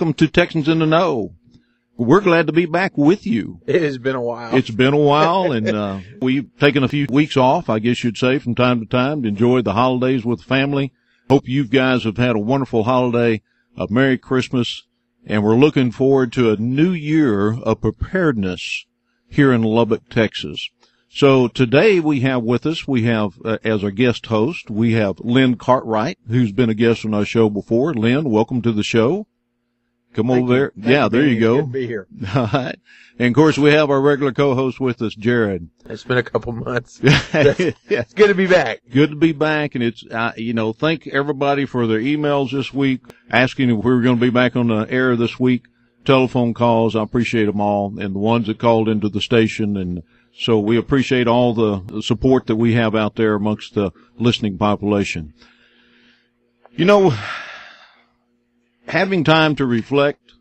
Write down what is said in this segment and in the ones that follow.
Welcome to Texans in the Know. We're glad to be back with you. It has been a while. It's been a while and, uh, we've taken a few weeks off, I guess you'd say, from time to time to enjoy the holidays with family. Hope you guys have had a wonderful holiday, a Merry Christmas, and we're looking forward to a new year of preparedness here in Lubbock, Texas. So today we have with us, we have uh, as our guest host, we have Lynn Cartwright, who's been a guest on our show before. Lynn, welcome to the show. Come Thank over there. Yeah, there you go. Be here. All right. And of course, we have our regular co-host with us, Jared. It's been a couple months. yeah. It's good to be back. Good to be back. And it's, uh, you know, thank everybody for their emails this week, asking if we were going to be back on the air this week, telephone calls. I appreciate them all and the ones that called into the station. And so we appreciate all the support that we have out there amongst the listening population. You know, having time to reflect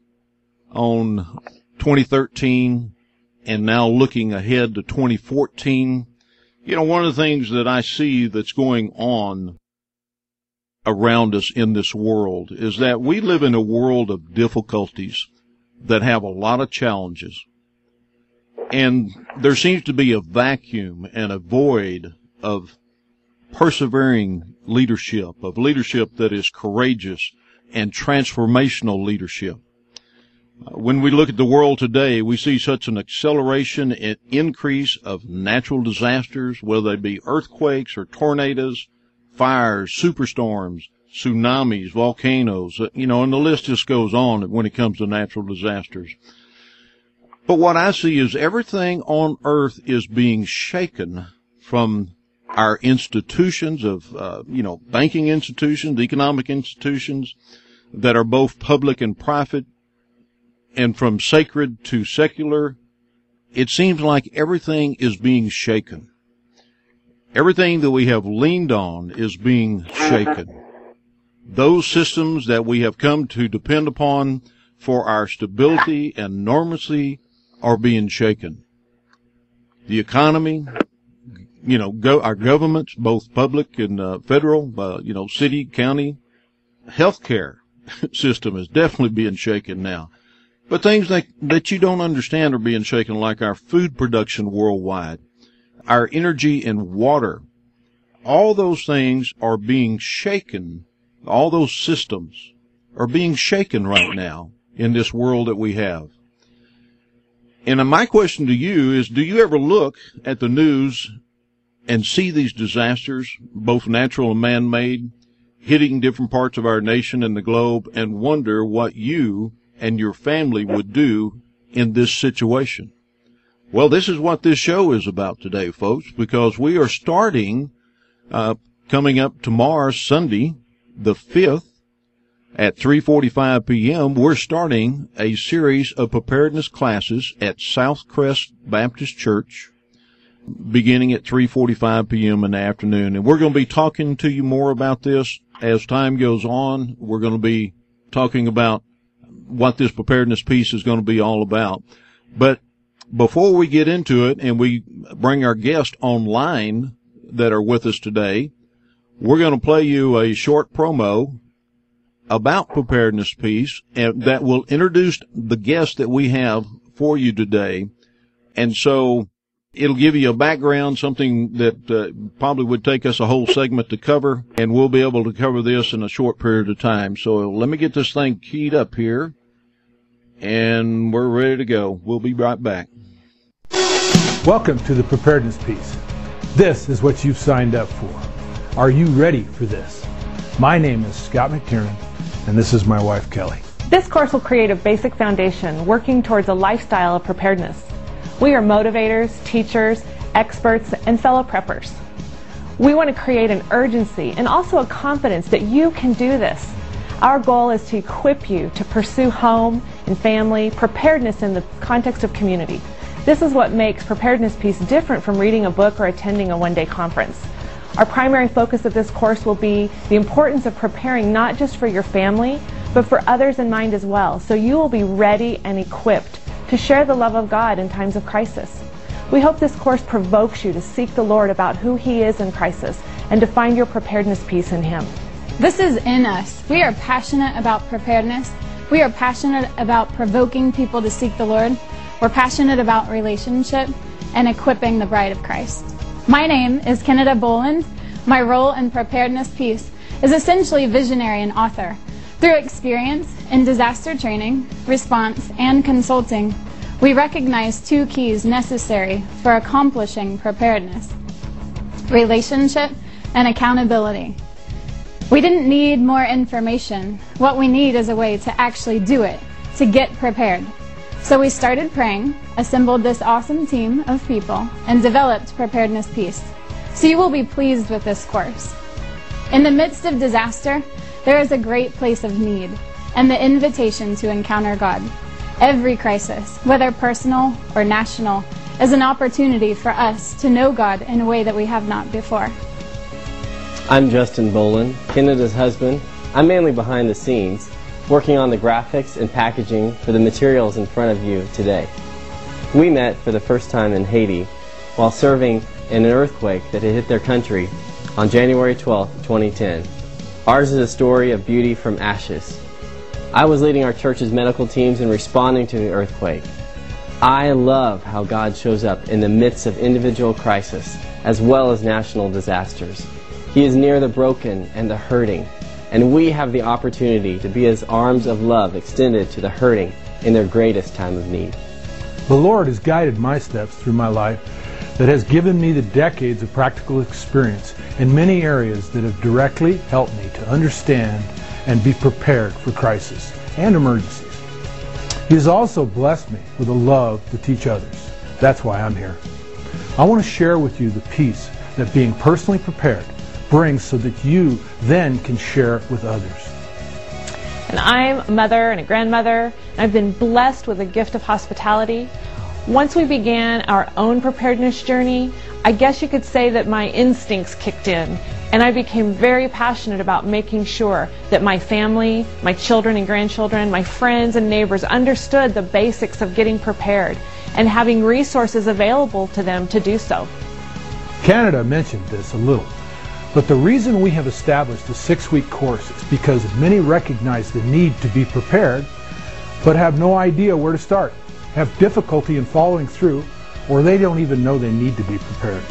on 2013 and now looking ahead to 2014, you know, one of the things that I see that's going on around us in this world is that we live in a world of difficulties that have a lot of challenges. And there seems to be a vacuum and a void of persevering leadership, of leadership that is courageous and transformational leadership. Uh, When we look at the world today, we see such an acceleration and increase of natural disasters, whether they be earthquakes or tornadoes, fires, superstorms, tsunamis, volcanoes, uh, you know, and the list just goes on when it comes to natural disasters. But what I see is everything on earth is being shaken from our institutions of, uh, you know, banking institutions, economic institutions that are both public and private, and from sacred to secular. It seems like everything is being shaken. Everything that we have leaned on is being shaken. Those systems that we have come to depend upon for our stability and normalcy are being shaken. The economy, you know, go, our governments, both public and uh, federal, uh, you know, city, county, healthcare system is definitely being shaken now. But things that, that you don't understand are being shaken, like our food production worldwide, our energy and water. All those things are being shaken. All those systems are being shaken right now in this world that we have. And my question to you is, do you ever look at the news and see these disasters, both natural and man-made, hitting different parts of our nation and the globe and wonder what you and your family would do in this situation? Well, this is what this show is about today, folks, because we are starting, uh, coming up tomorrow, Sunday, the 5th, at 3:45 p.m. we're starting a series of preparedness classes at Southcrest Baptist Church beginning at 3:45 p.m. in the afternoon and we're going to be talking to you more about this as time goes on we're going to be talking about what this preparedness peace is going to be all about but before we get into it and we bring our guests online that are with us today we're going to play you a short promo about preparedness peace and that will introduce the guest that we have for you today. And so it'll give you a background, something that uh, probably would take us a whole segment to cover, and we'll be able to cover this in a short period of time. So let me get this thing keyed up here, and we're ready to go. We'll be right back. Welcome to the preparedness peace. This is what you've signed up for. Are you ready for this? My name is Scott McTiernan, and this is my wife Kelly. This course will create a basic foundation working towards a lifestyle of preparedness. We are motivators, teachers, experts, and fellow preppers. We want to create an urgency and also a confidence that you can do this. Our goal is to equip you to pursue home and family preparedness in the context of community. This is what makes Preparedness Peace different from reading a book or attending a one-day conference. Our primary focus of this course will be the importance of preparing not just for your family, but for others in mind as well, so you will be ready and equipped to share the love of God in times of crisis. We hope this course provokes you to seek the Lord about who He is in crisis and to find your preparedness piece in Him. This is in us. We are passionate about preparedness. We are passionate about provoking people to seek the Lord. We're passionate about relationship and equipping the bride of Christ. My name is Kenneda Boland. My role in Preparedness Peace is essentially visionary and author. Through experience in disaster training, response, and consulting, we recognize two keys necessary for accomplishing preparedness relationship and accountability. We didn't need more information. What we need is a way to actually do it, to get prepared. So we started praying, assembled this awesome team of people, and developed Preparedness Peace. So you will be pleased with this course. In the midst of disaster, there is a great place of need and the invitation to encounter God. Every crisis, whether personal or national, is an opportunity for us to know God in a way that we have not before. I'm Justin Boland, Canada's husband. I'm mainly behind the scenes, working on the graphics and packaging for the materials in front of you today. We met for the first time in Haiti while serving in an earthquake that had hit their country on January 12, 2010. Ours is a story of beauty from ashes. I was leading our church's medical teams in responding to the earthquake. I love how God shows up in the midst of individual crisis as well as national disasters. He is near the broken and the hurting, and we have the opportunity to be His arms of love extended to the hurting in their greatest time of need. The Lord has guided my steps through my life that has given me the decades of practical experience in many areas that have directly helped me to understand and be prepared for crisis and emergencies. He has also blessed me with a love to teach others. That's why I'm here. I want to share with you the peace that being personally prepared brings so that you then can share with others. And I'm a mother and a grandmother, and I've been blessed with a gift of hospitality. Once we began our own preparedness journey, I guess you could say that my instincts kicked in, and I became very passionate about making sure that my family, my children and grandchildren, my friends and neighbors understood the basics of getting prepared and having resources available to them to do so. Canada mentioned this a little, but the reason we have established a six-week course is because many recognize the need to be prepared, but have no idea where to start, have difficulty in following through, or they don't even know they need to be prepared.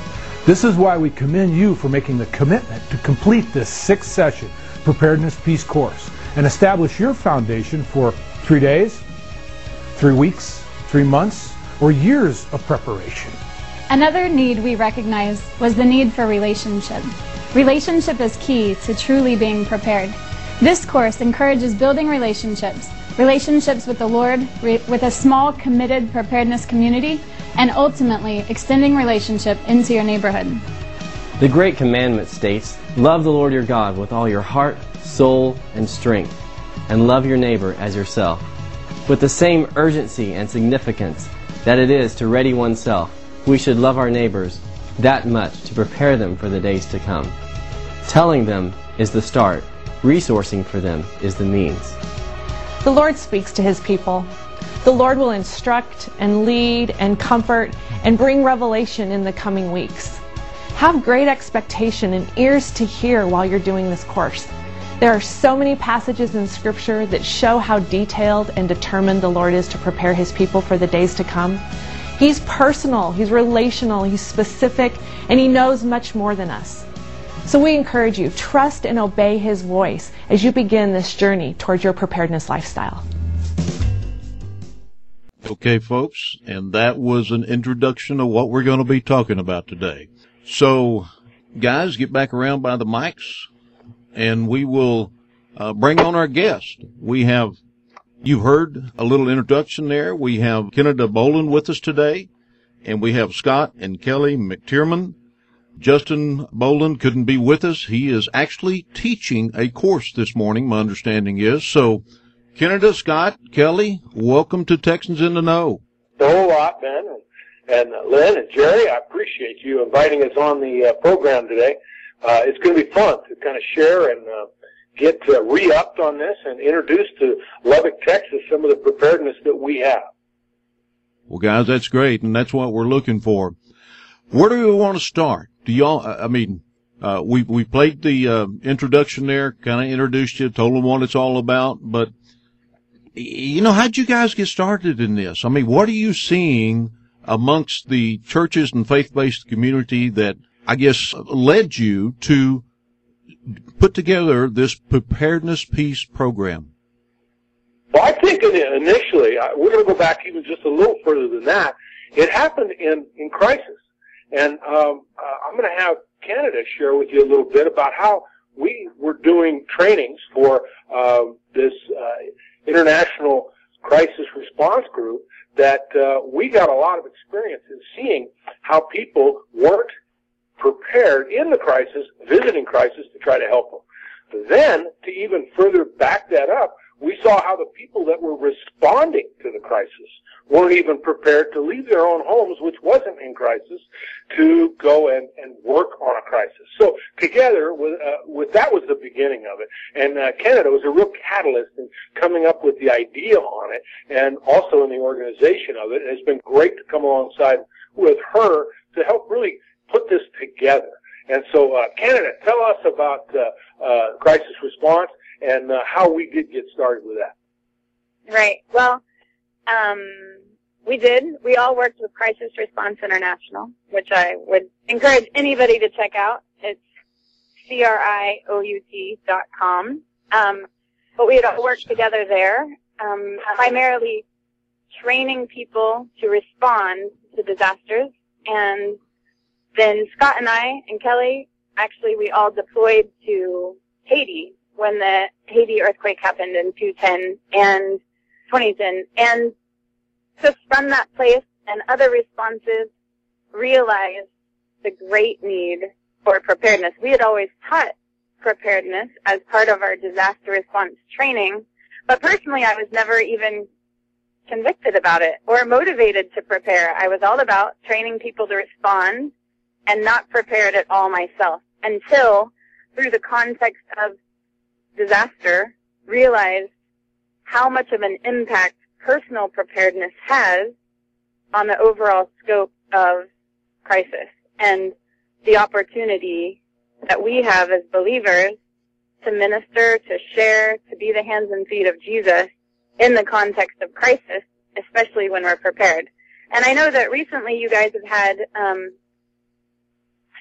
This is why we commend you for making the commitment to complete this six-session Preparedness Peace course and establish your foundation for three days, three weeks, three months, or years of preparation. Another need we recognized was the need for relationship. Relationship is key to truly being prepared. This course encourages building relationships, relationships with the Lord, with a small, committed preparedness community, and ultimately extending relationship into your neighborhood. The Great Commandment states, Love the Lord your God with all your heart, soul, and strength, and love your neighbor as yourself. With the same urgency and significance that it is to ready oneself, we should love our neighbors that much to prepare them for the days to come. Telling them is the start, resourcing for them is the means. The Lord speaks to his people. The Lord will instruct and lead and comfort and bring revelation in the coming weeks. Have great expectation and ears to hear while you're doing this course. There are so many passages in Scripture that show how detailed and determined the Lord is to prepare his people for the days to come. He's personal, he's relational, he's specific, and he knows much more than us. So we encourage you, trust and obey his voice as you begin this journey towards your preparedness lifestyle. Okay, folks, and that was an introduction of what we're going to be talking about today. So, guys, get back around by the mics, and we will uh, bring on our guest. We have, you heard a little introduction there. We have Canada Boland with us today, and we have Scott and Kelly McTierman. Justin Boland couldn't be with us. He is actually teaching a course this morning, my understanding is. So, Canada, Scott, Kelly, welcome to Texans in the Know. a whole lot, Ben, and, and Lynn and Jerry. I appreciate you inviting us on the uh, program today. Uh, it's going to be fun to kind of share and uh, get uh, re-upped on this and introduce to Lubbock, Texas, some of the preparedness that we have. Well, guys, that's great, and that's what we're looking for. Where do we want to start? Do y'all? I mean, uh, we we played the uh, introduction there, kind of introduced you, told them what it's all about, but you know, how'd you guys get started in this? I mean, what are you seeing amongst the churches and faith-based community that I guess led you to put together this preparedness peace program? Well, I think initially, we're going to go back even just a little further than that. It happened in, in crisis. And um, uh, I'm going to have Canada share with you a little bit about how we were doing trainings for uh, this international crisis response group that uh, we got a lot of experience in seeing how people weren't prepared in the crisis, visiting crisis to try to help them. Then, to even further back that up, we saw how the people that were responding to the crisis weren't even prepared to leave their own homes, which wasn't in crisis, to go and, and work on a crisis. So together, with, uh, with that was the beginning of it. And uh, Canada was a real catalyst in coming up with the idea on it, and also in the organization of it. And it's been great to come alongside with her to help really put this together. And so, uh, Canada, tell us about uh, uh, crisis response and uh, how we did get started with that. Right. Well, um, we did. We all worked with Crisis Response International, which I would encourage anybody to check out. It's C-R-I-O-U-T dot com. Um, but we had all worked together there, um, primarily training people to respond to disasters. And then Scott and I and Kelly, actually we all deployed to Haiti when the Haiti earthquake happened in 2010 and 2010. And just from that place and other responses, realized the great need for preparedness. We had always taught preparedness as part of our disaster response training, but personally I was never even convicted about it or motivated to prepare. I was all about training people to respond and not prepared at all myself until through the context of disaster realized how much of an impact personal preparedness has on the overall scope of crisis and the opportunity that we have as believers to minister, to share, to be the hands and feet of Jesus in the context of crisis, especially when we're prepared. And I know that recently you guys have had um,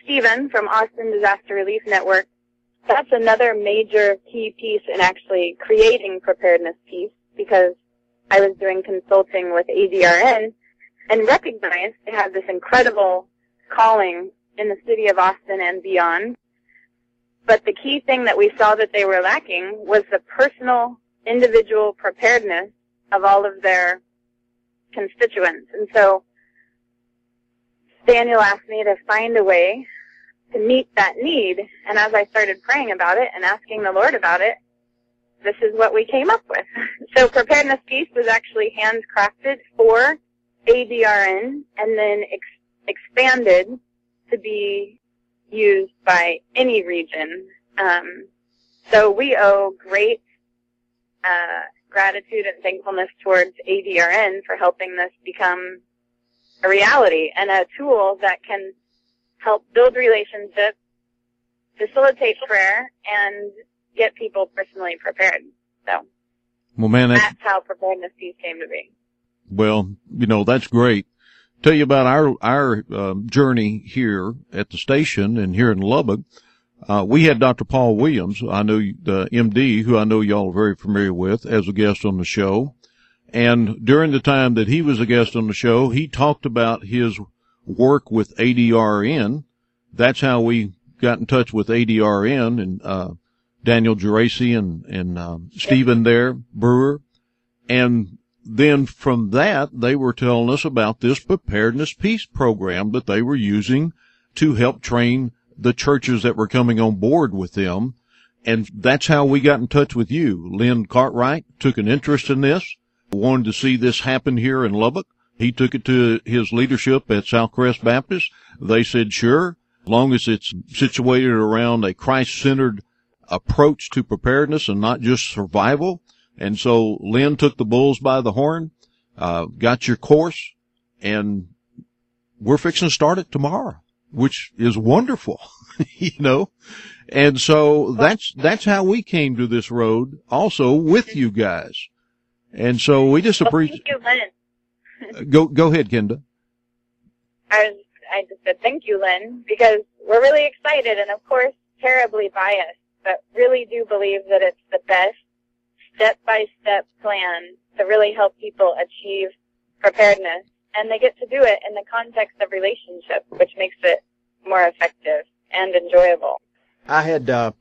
Stephen from Austin Disaster Relief Network. That's another major key piece in actually creating preparedness peace because I was doing consulting with ADRN and recognized they had this incredible calling in the city of Austin and beyond. But the key thing that we saw that they were lacking was the personal, individual preparedness of all of their constituents. And so Daniel asked me to find a way to meet that need. And as I started praying about it and asking the Lord about it, this is what we came up with. So preparedness peace was actually handcrafted for ADRN and then ex- expanded to be used by any region. Um, so we owe great uh, gratitude and thankfulness towards ADRN for helping this become a reality and a tool that can help build relationships, facilitate prayer, and get people personally prepared. So Well, man, that's, that's how preparedness peace came to be. well, you know, that's great. Tell you about our, our, um, journey here at the station and here in Lubbock. Uh, we had Dr. Paul Williams, I know the MD, who I know y'all are very familiar with as a guest on the show. And during the time that he was a guest on the show, he talked about his work with ADRN. That's how we got in touch with ADRN and, uh, Daniel Geraci and, and, um, Stephen there, Brewer. And then from that, they were telling us about this preparedness peace program that they were using to help train the churches that were coming on board with them. And that's how we got in touch with you. Lynn Cartwright took an interest in this, wanted to see this happen here in Lubbock. He took it to his leadership at Southcrest Baptist. They said, sure, as long as it's situated around a Christ-centered approach to preparedness and not just survival. And so Lynn took the bulls by the horn, uh, got your course, and we're fixing to start it tomorrow, which is wonderful, you know. And so that's that's how we came to this road, also with you guys. And so we just appreciate. Thank you, Lynn. Go go ahead, Kenda. I was, I just said thank you, Lynn, because we're really excited and of course terribly biased, but really do believe that it's the best step-by-step plan to really help people achieve preparedness. And they get to do it in the context of relationship, which makes it more effective and enjoyable. I had, uh,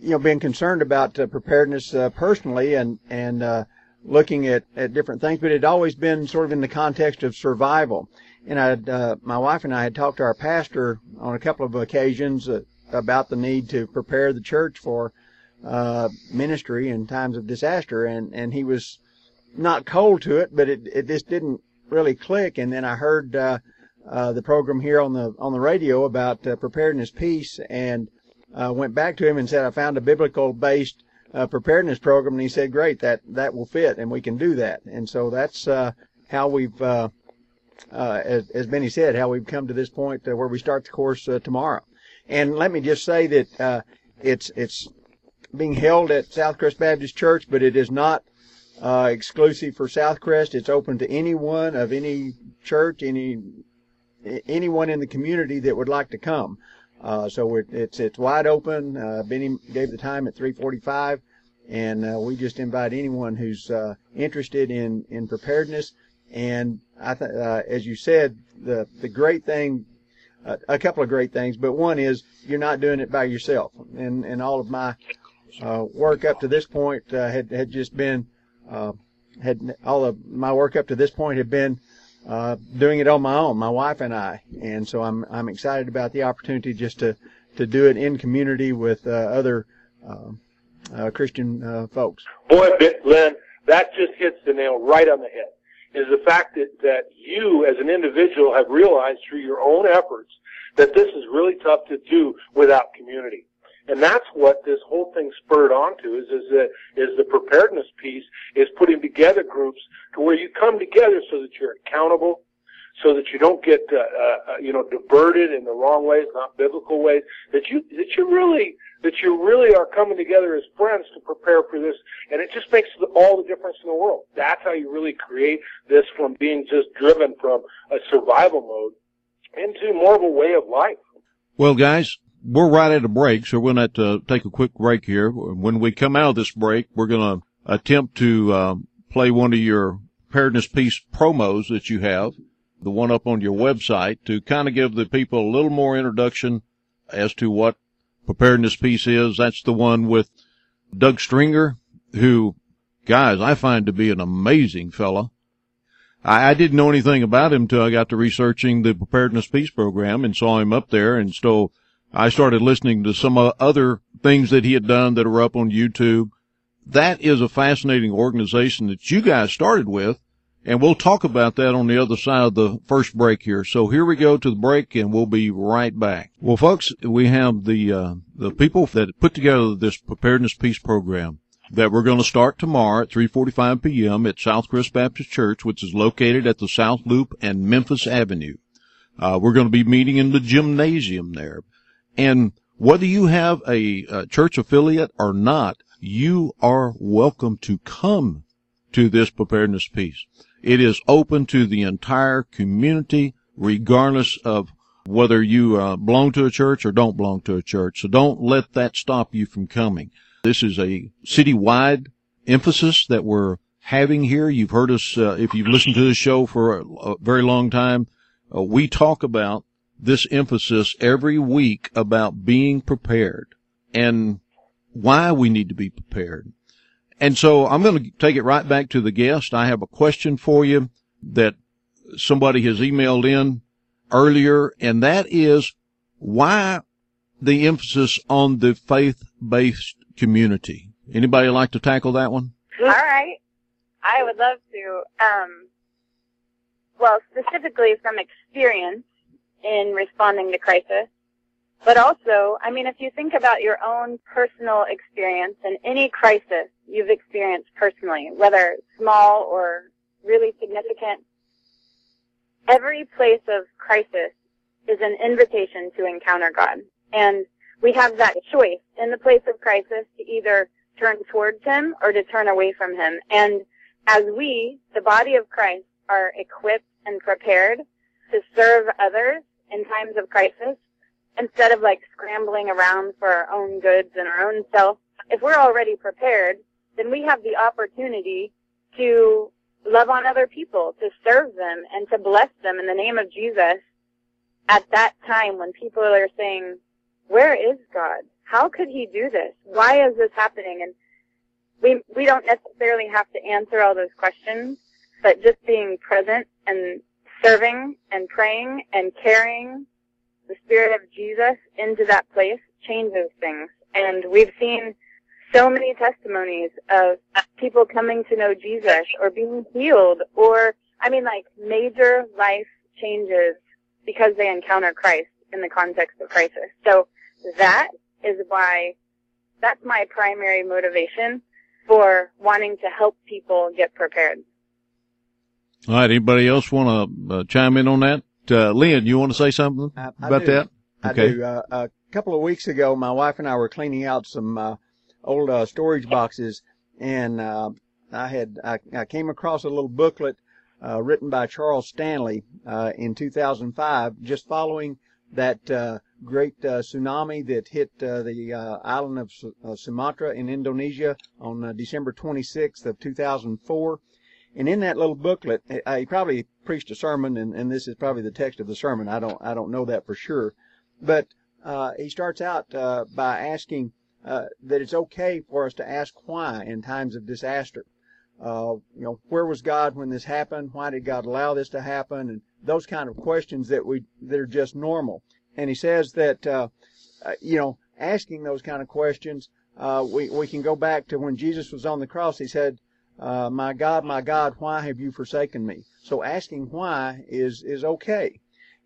you know, been concerned about uh, preparedness uh, personally and and uh, looking at, at different things, but it had always been sort of in the context of survival. And I, uh, my wife and I had talked to our pastor on a couple of occasions uh, about the need to prepare the church for uh, ministry in times of disaster, and and he was not cold to it, but it it just didn't really click. And then I heard uh, uh, the program here on the on the radio about uh, preparedness peace, and uh, went back to him and said I found a biblical based uh, preparedness program, and he said, "Great, that that will fit, and we can do that." And so that's uh, how we've, uh, uh, as, as Benny said, how we've come to this point uh, where we start the course uh, tomorrow. And let me just say that uh, it's it's being held at Southcrest Baptist Church, but it is not uh, exclusive for Southcrest. It's open to anyone of any church, any anyone in the community that would like to come. Uh, so it, it's it's wide open. Uh, Benny gave the time at 3:45, and uh, we just invite anyone who's uh, interested in in preparedness. And I th- uh, as you said, the the great thing, uh, a couple of great things, but one is you're not doing it by yourself. And and all of my uh, work up to this point had had just been uh, had all of my work up to this point had been uh, doing it on my own, my wife and I, and so I'm I'm excited about the opportunity just to to do it in community with uh, other uh, uh, Christian uh, folks. Boy, Lynn, that just hits the nail right on the head. Is the fact that, that you as an individual have realized through your own efforts that this is really tough to do without community. And that's what this whole thing spurred onto is, is that, is the preparedness peace is putting together groups to where you come together so that you're accountable, so that you don't get, uh, uh, you know, diverted in the wrong ways, not biblical ways, that you, that you really, that you really are coming together as friends to prepare for this. And it just makes all the difference in the world. That's how you really create this from being just driven from a survival mode into more of a way of life. Well, guys, we're right at a break, so we're going to to take a quick break here. When we come out of this break, we're going to attempt to um, play one of your preparedness peace promos that you have, the one up on your website, to kind of give the people a little more introduction as to what preparedness peace is. That's the one with Doug Stringer, who, guys, I find to be an amazing fella. I, I didn't know anything about him until I got to researching the preparedness peace program and saw him up there. And so I started listening to some other things that he had done that are up on YouTube. That is a fascinating organization that you guys started with. And we'll talk about that on the other side of the first break here. So here we go to the break and we'll be right back. Well, folks, we have the, uh, the people that put together this preparedness peace program that we're going to start tomorrow at 3:45 p.m. at Southcrest Baptist Church, which is located at the South Loop and Memphis Avenue. Uh, we're going to be meeting in the gymnasium there, and whether you have a, a church affiliate or not, you are welcome to come to this preparedness peace. It is open to the entire community, regardless of whether you uh, belong to a church or don't belong to a church. So don't let that stop you from coming. This is a citywide emphasis that we're having here. You've heard us, uh, if you've listened to the show for a, a very long time, uh, we talk about this emphasis every week about being prepared and why we need to be prepared. And so I'm going to take it right back to the guest. I have a question for you that somebody has emailed in earlier, and that is why the emphasis on the faith-based community. Anybody like to tackle that one? All right. I would love to. Um, well, specifically from experience in responding to crisis, but also, I mean, if you think about your own personal experience and any crisis you've experienced personally, whether small or really significant, every place of crisis is an invitation to encounter God. And we have that choice in the place of crisis to either turn towards Him or to turn away from Him. And as we, the body of Christ, are equipped and prepared to serve others in times of crisis, instead of like scrambling around for our own goods and our own self, if we're already prepared, then we have the opportunity to love on other people, to serve them, and to bless them in the name of Jesus at that time when people are saying, where is God? How could he do this? Why is this happening? And we, we don't necessarily have to answer all those questions, but just being present and serving and praying and carrying the Spirit of Jesus into that place changes things. And we've seen so many testimonies of people coming to know Jesus or being healed or, I mean, like major life changes because they encounter Christ in the context of crisis. So that is why that's my primary motivation for wanting to help people get prepared. All right. Anybody else want to uh, chime in on that? Uh, Lynn, you want to say something I- I about do. that? I Okay. do. Uh, a couple of weeks ago, my wife and I were cleaning out some uh, old uh, storage boxes, and uh, I had I, I came across a little booklet uh, written by Charles Stanley uh, in 2005, just following that uh, great uh, tsunami that hit uh, the uh, island of Su- uh, Sumatra in Indonesia on uh, December 26th of 2004. And in that little booklet, I, I probably preached a sermon, and, and this is probably the text of the sermon. I don't I don't know that for sure, but uh, he starts out uh, by asking uh, that it's okay for us to ask why in times of disaster. Uh, you know, where was God when this happened? Why did God allow this to happen? And those kind of questions that we that are just normal. And he says that uh, uh, you know, asking those kind of questions, uh, we we can go back to when Jesus was on the cross. He said, uh, "My God, my God, why have you forsaken me?" So asking why is is okay.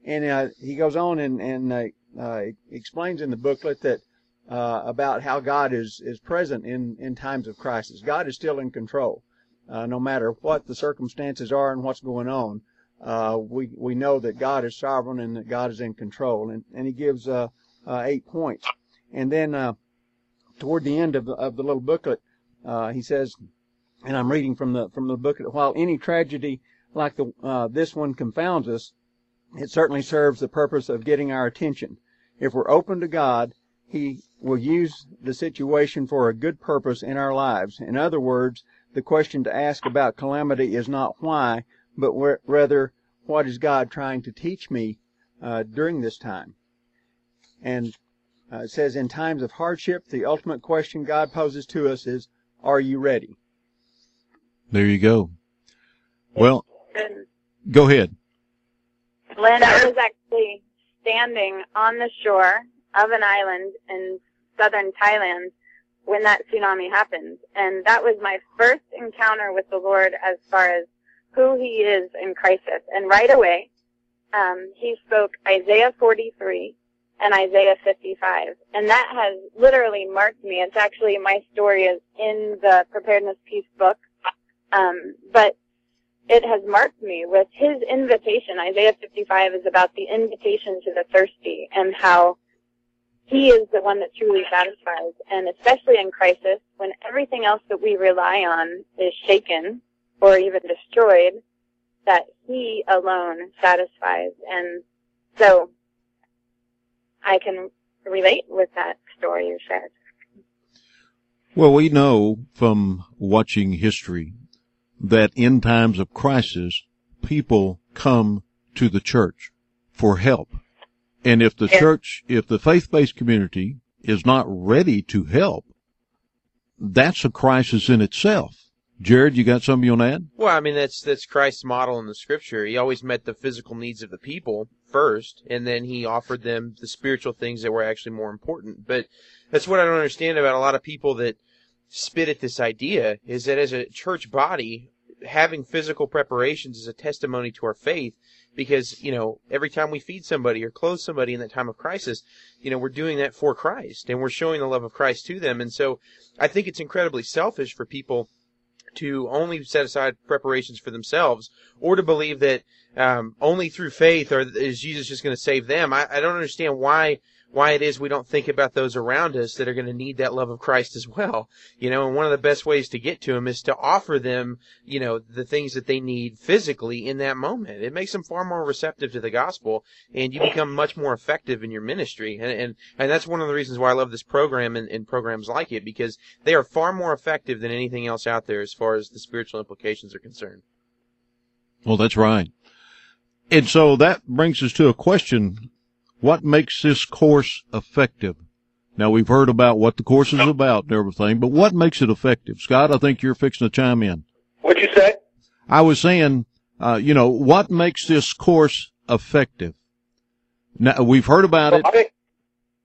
And uh, he goes on and and uh, uh, explains in the booklet that uh, about how God is is present in in times of crisis. God is still in control, uh, no matter what the circumstances are and what's going on. Uh, we we know that God is sovereign and that God is in control. And and he gives eight points. And then uh, toward the end of the, of the little booklet, uh, he says, and I'm reading from the from the booklet. While any tragedy like the uh, this one confounds us, it certainly serves the purpose of getting our attention. If we're open to God, He will use the situation for a good purpose in our lives. In other words, the question to ask about calamity is not why, but where, rather, what is God trying to teach me uh, during this time? And uh, it says, in times of hardship, the ultimate question God poses to us is, Are you ready? There you go. Well, And go ahead. Lynn, I was actually standing on the shore of an island in southern Thailand when that tsunami happened. And that was my first encounter with the Lord as far as who He is in crisis. And right away, um, He spoke Isaiah 43 and Isaiah 55. And that has literally marked me. It's actually, my story is in the Preparedness Peace book. Um, but it has marked me with his invitation. Isaiah 55 is about the invitation to the thirsty and how he is the one that truly satisfies. And especially in crisis, when everything else that we rely on is shaken or even destroyed, that he alone satisfies. And so I can relate with that story you shared. Well, we know from watching history that in times of crisis, people come to the church for help. And if the Yeah. church, if the faith-based community is not ready to help, that's a crisis in itself. Jared, you got something you want to add? Well, I mean that's that's Christ's model in the scripture. He always met the physical needs of the people first, and then he offered them the spiritual things that were actually more important. But that's what I don't understand about a lot of people that spit at this idea is that as a church body, having physical preparations is a testimony to our faith because, you know, every time we feed somebody or clothe somebody in that time of crisis, you know, we're doing that for Christ and we're showing the love of Christ to them. And so I think it's incredibly selfish for people to only set aside preparations for themselves or to believe that um, only through faith or is Jesus just going to save them. I, I don't understand why why it is we don't think about those around us that are going to need that love of Christ as well. You know, and one of the best ways to get to them is to offer them, you know, the things that they need physically in that moment. It makes them far more receptive to the gospel and you become much more effective in your ministry. And, and, and that's one of the reasons why I love this program and, and programs like it because they are far more effective than anything else out there as far as the spiritual implications are concerned. Well, that's right. And so that brings us to a question. What makes this course effective? Now we've heard about what the course is about and everything, but what makes it effective? Scott, I think you're fixing to chime in. What'd you say? I was saying, uh, you know, what makes this course effective? Now we've heard about it. Well, I think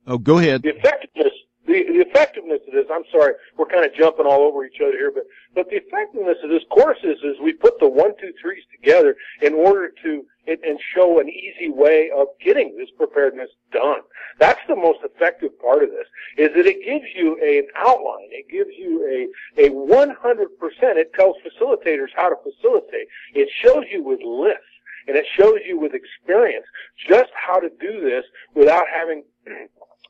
Oh, go ahead. the effectiveness, the, the effectiveness of this, I'm sorry, we're kind of jumping all over each other here, but, but the effectiveness of this course is, is we put the one, two, threes together in order to, and, and show an easy way of getting this preparedness done. That's the most effective part of this, is that it gives you an outline. It gives you a, a 100%, it tells facilitators how to facilitate. It shows you with lists and it shows you with experience just how to do this without having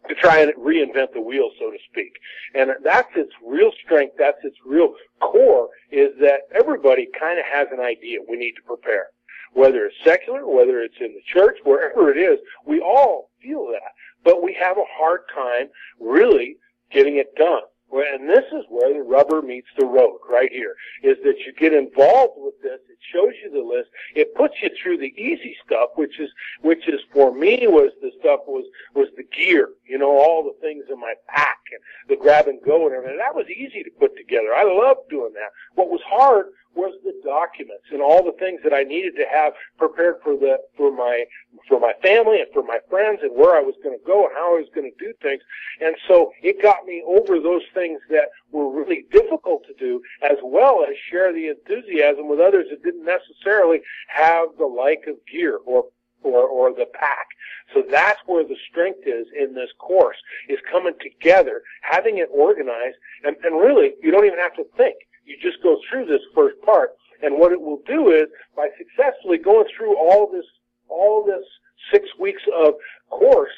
to try and reinvent the wheel, so to speak. And that's its real strength, that's its real core, is that everybody kind of has an idea we need to prepare. Whether it's secular, whether it's in the church, wherever it is, we all feel that. But we have a hard time really getting it done. And this is where the rubber meets the road right here, is that you get involved with this, it shows you the list, it puts you through the easy stuff, which is, which is for me was the stuff was, was the gear, you know, all the things in my pack and the grab and go and everything. That was easy to put together. I loved doing that. What was hard was the documents and all the things that I needed to have prepared for the, for my, for my family and for my friends and where I was going to go and how I was going to do things. And so it got me over those things that were really difficult to do as well as share the enthusiasm with others that didn't necessarily have the like of gear or or, or the pack. So that's where the strength is in this course, is coming together, having it organized, and, and really, you don't even have to think. You just go through this first part, and what it will do is, by successfully going through all this, all this six weeks of course,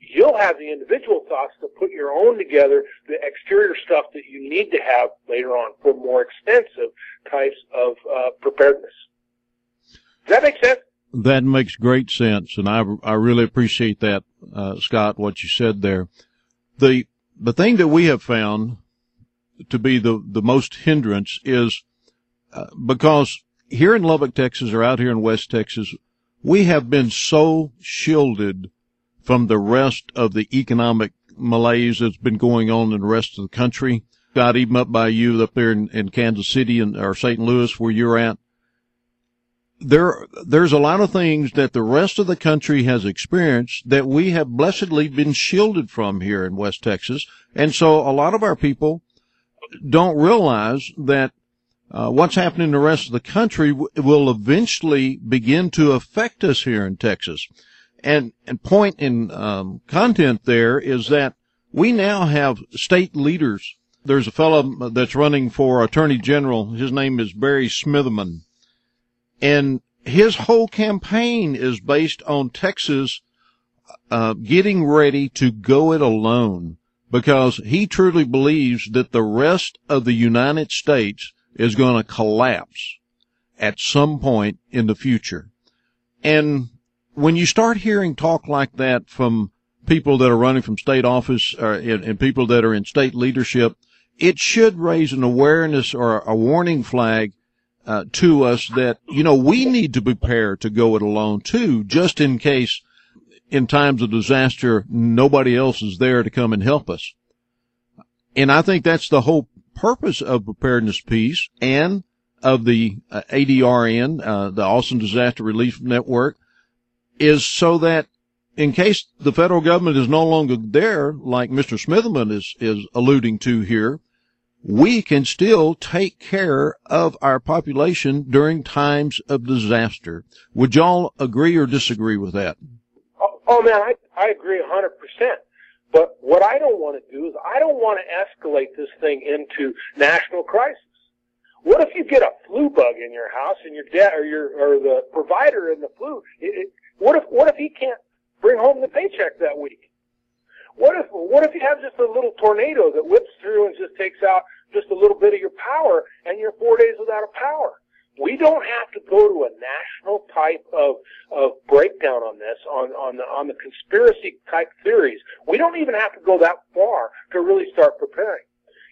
you'll have the individual thoughts to put your own together, the exterior stuff that you need to have later on for more extensive types of uh, preparedness. Does that make sense? That makes great sense, and I I really appreciate that, uh, Scott, what you said there. The the thing that we have found to be the the most hindrance is uh, because here in Lubbock, Texas, or out here in West Texas, we have been so shielded from the rest of the economic malaise that's been going on in the rest of the country. Got even up by you up there in, in Kansas City and or St. Louis where you're at there there's a lot of things that the rest of the country has experienced that we have blessedly been shielded from here in West Texas. And so a lot of our people don't realize that uh, what's happening in the rest of the country w- will eventually begin to affect us here in Texas. And, and point in um, content there is that we now have state leaders. There's a fellow that's running for attorney general. His name is Barry Smitherman. And his whole campaign is based on Texas uh, getting ready to go it alone because he truly believes that the rest of the United States is going to collapse at some point in the future. And when you start hearing talk like that from people that are running from state office or, and, and people that are in state leadership, it should raise an awareness or a warning flag uh, to us that, you know, we need to prepare to go it alone too, just in case in times of disaster, nobody else is there to come and help us. And I think that's the whole purpose of preparedness peace and of the uh, ADRN, uh, the Austin Disaster Relief Network, is so that in case the federal government is no longer there, like Mr. Smitherman is, is alluding to here, we can still take care of our population during times of disaster. Would y'all agree or disagree with that? Oh, oh man, I, I agree a hundred percent. But what I don't want to do is I don't want to escalate this thing into national crisis. What if you get a flu bug in your house and your dad or your or the provider in the flu? It, it, what if what if he can't bring home the paycheck that week? What if what if you have just a little tornado that whips through and just takes out just a little bit of your power and you're four days without a power? We don't have to go to a national type of of breakdown on this on on the on the conspiracy type theories. We don't even have to go that far to really start preparing.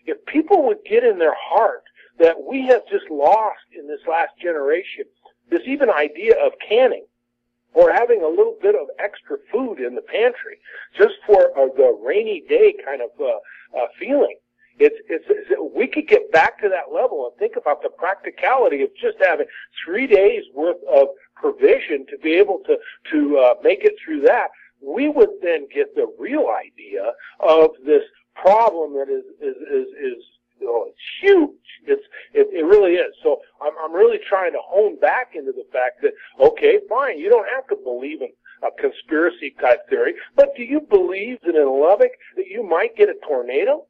If people would get in their heart that we have just lost in this last generation, this even idea of canning or having a little bit of extra food in the pantry just for uh, the rainy day kind of uh, uh, feeling. It's, it's, it's, we could get back to that level and think about the practicality of just having three days worth of provision to be able to, to, uh, make it through that. We would then get the real idea of this problem that is, is, is, is you know, it's huge. It's, it, it really is. So I'm, I'm really trying to hone back into the fact that, okay, fine, you don't have to believe in a conspiracy type theory, but do you believe that in Lubbock that you might get a tornado?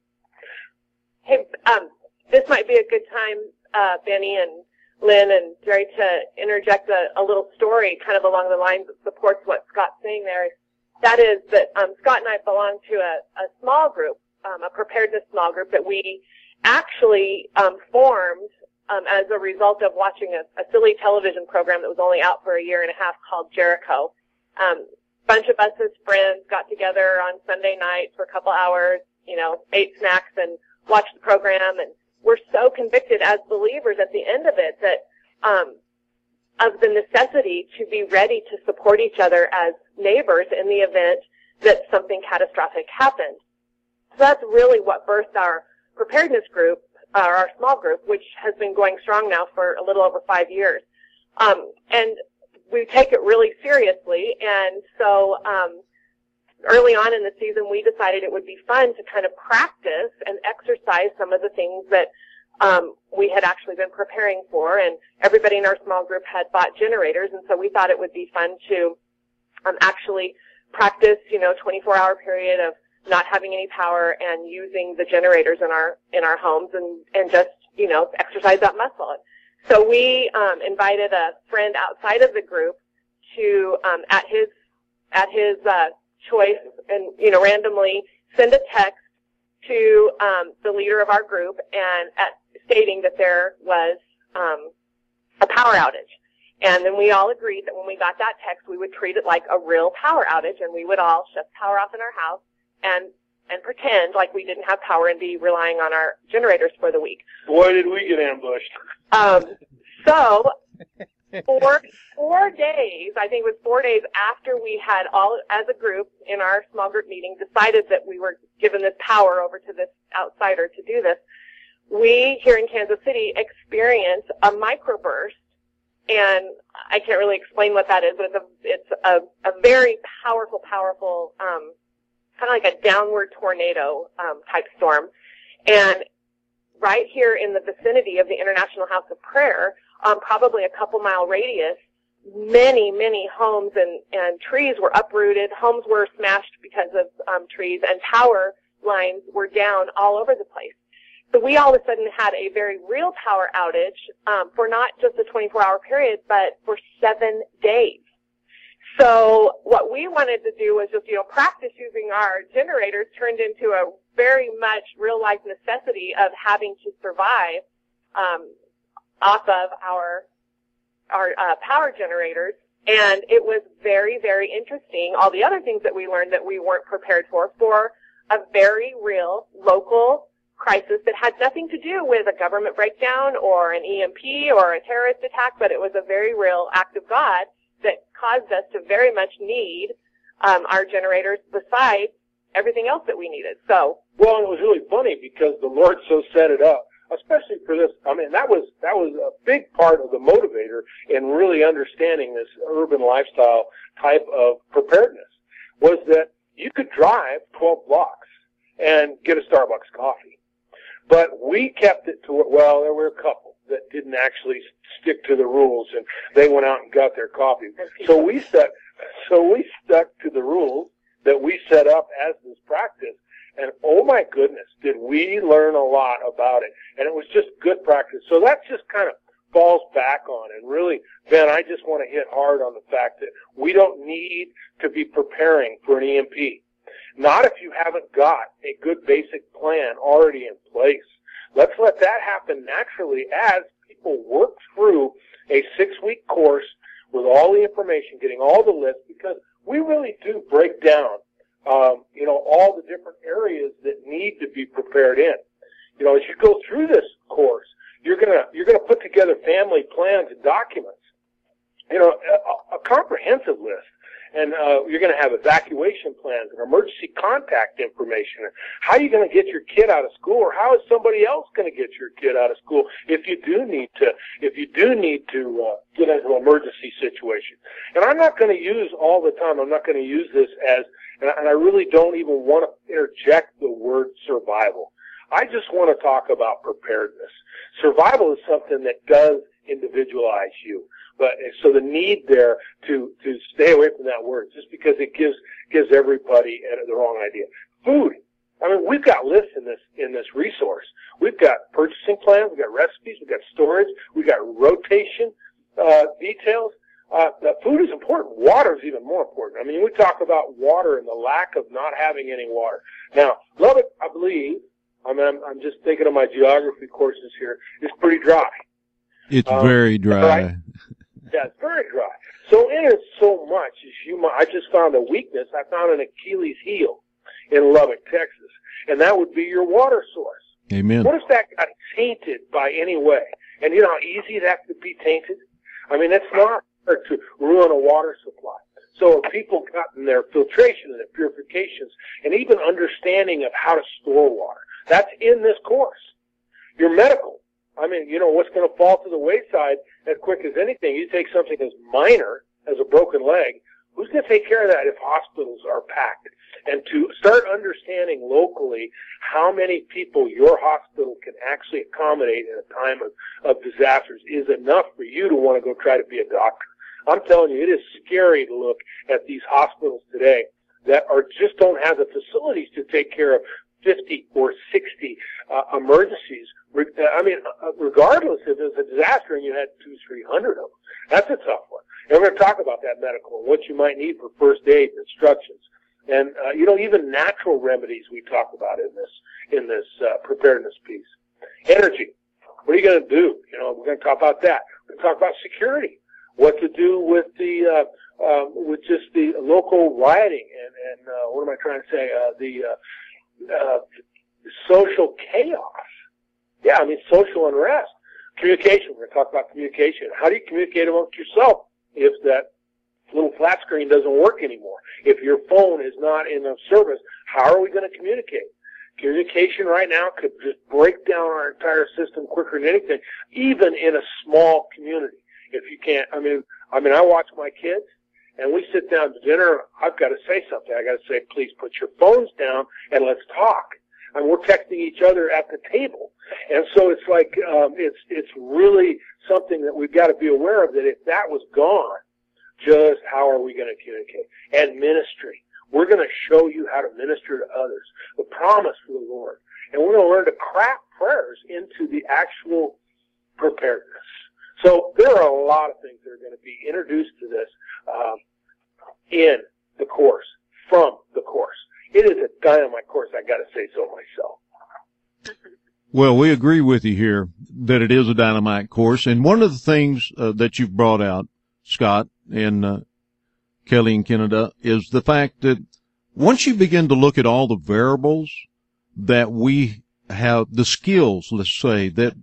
Hey, um, this might be a good time, uh, Benny and Lynn and Jerry, to interject a, a little story kind of along the lines that supports what Scott's saying there. That is that um, Scott and I belong to a, a small group, um, a preparedness small group that we actually um, formed um, as a result of watching a, a silly television program that was only out for a year and a half called Jericho. Um, bunch of us as friends got together on Sunday nights for a couple hours, you know, ate snacks and watched the program, and we're so convicted as believers at the end of it that um, of the necessity to be ready to support each other as neighbors in the event that something catastrophic happened. So that's really what birthed our preparedness group, uh, our small group, which has been going strong now for a little over five years. Um, and we take it really seriously, and so um, early on in the season, we decided it would be fun to kind of practice and exercise some of the things that um, we had actually been preparing for. And everybody in our small group had bought generators, and so we thought it would be fun to um, actually practice, you know, 24-hour period of not having any power and using the generators in our in our homes and and just you know exercise that muscle. So we um, invited a friend outside of the group to um, at his at his uh, choice and, you know, randomly send a text to um, the leader of our group and at, stating that there was um, a power outage. And then we all agreed that when we got that text, we would treat it like a real power outage, and we would all shut the power off in our house and and pretend like we didn't have power and be relying on our generators for the week. Boy, did we get ambushed. Um, so four four days, I think it was four days after we had all as a group in our small group meeting decided that we were given this power over to this outsider to do this. We here in Kansas City experienced a microburst and I can't really explain what that is, but it's a it's a, a very powerful, powerful um, kind of like a downward tornado um, type storm. And right here in the vicinity of the International House of Prayer, um, probably a couple mile radius, many, many homes and, and trees were uprooted. Homes were smashed because of um, trees, and power lines were down all over the place. So we all of a sudden had a very real power outage um, for not just a 24-hour period, but for seven days. So what we wanted to do was just, you know, practice using our generators turned into a very much real life necessity of having to survive um, off of our our uh, power generators. And it was very, very interesting. All the other things that we learned that we weren't prepared for, for a very real local crisis that had nothing to do with a government breakdown or an EMP or a terrorist attack, but it was a very real act of God that caused us to very much need um, our generators besides everything else that we needed. So, Well, it was really funny because the Lord so set it up, especially for this. I mean, that was that was a big part of the motivator in really understanding this urban lifestyle type of preparedness was that you could drive 12 blocks and get a Starbucks coffee. But we kept it to, well, there were a couple that didn't actually stick to the rules and they went out and got their coffee. So we stuck, so we stuck to the rules that we set up as this practice. And oh my goodness, did we learn a lot about it. And it was just good practice. So that just kind of falls back on. And really, Ben, I just want to hit hard on the fact that we don't need to be preparing for an EMP. Not if you haven't got a good basic plan already in place. Let's let that happen naturally as people work through a six week course with all the information, getting all the lists, because we really do break down, um, you know, all the different areas that need to be prepared in. You know, as you go through this course, you're gonna, you're gonna put together family plans and documents. You know, a, a comprehensive list and uh, you're going to have evacuation plans and emergency contact information. How are you going to get your kid out of school, or how is somebody else going to get your kid out of school if you do need to if you do need to uh, get into an emergency situation? And I'm not going to use all the time. I'm not going to use this as, and I, and I really don't even want to interject the word survival. I just want to talk about preparedness. Survival is something that does individualize you. But so the need there to to stay away from that word, just because it gives gives everybody the wrong idea. Food. I mean, we've got lists in this in this resource. We've got purchasing plans, we've got recipes, we've got storage, we've got rotation uh, details. Uh, food is important. Water is even more important. I mean, we talk about water and the lack of not having any water. Now, Lubbock, I believe, I mean, I'm, I'm just thinking of my geography courses here, is pretty dry. It's Um, very dry. right. Yeah, it's very dry. So in it so much as you might, I just found a weakness. I found an Achilles heel in Lubbock, Texas, and that would be your water source. Amen. What if that got tainted by any way? And you know how easy that could be tainted? I mean, it's not hard to ruin a water supply. So if people gotten their filtration and their purifications and even understanding of how to store water, that's in this course. Your medical, I mean, you know, what's going to fall to the wayside as quick as anything? You take something as minor as a broken leg, who's going to take care of that if hospitals are packed? And to start understanding locally how many people your hospital can actually accommodate in a time of, of disasters is enough for you to want to go try to be a doctor. I'm telling you, it is scary to look at these hospitals today that are just don't have the facilities to take care of 50 or 60 uh, emergencies. Re- I mean, uh, regardless if it's a disaster and you had two, three hundred of them, that's a tough one. And we're going to talk about that medical and what you might need for first aid instructions, and uh, you know even natural remedies we talk about in this in this uh, preparedness peace. Energy. What are you going to do? You know, we're going to talk about that. We're going to talk about security. What to do with the uh, um, with just the local rioting and and uh, what am I trying to say? Uh, the uh, uh, social chaos. Yeah, I mean social unrest. Communication. We're going to talk about communication. How do you communicate amongst yourself if that little flat screen doesn't work anymore? If your phone is not in a service, how are we going to communicate? Communication right now could just break down our entire system quicker than anything, even in a small community. If you can't, I mean, I mean, I watch my kids, and we sit down to dinner. I've got to say something. I got to say, please put your phones down and let's talk. And we're texting each other at the table, and so it's like um, it's it's really something that we've got to be aware of. That if that was gone, just how are we going to communicate? And ministry. We're going to show you how to minister to others. The promise for the Lord. And we're going to learn to craft prayers into the actual preparedness. So there are a lot of things that are going to be introduced to this um, in the course, from the course. It is a dynamite course, I got to say so myself. Well, we agree with you here that it is a dynamite course. And one of the things uh, that you've brought out, Scott and uh, Kelly and Canada, is the fact that once you begin to look at all the variables that we have the skills, let's say, that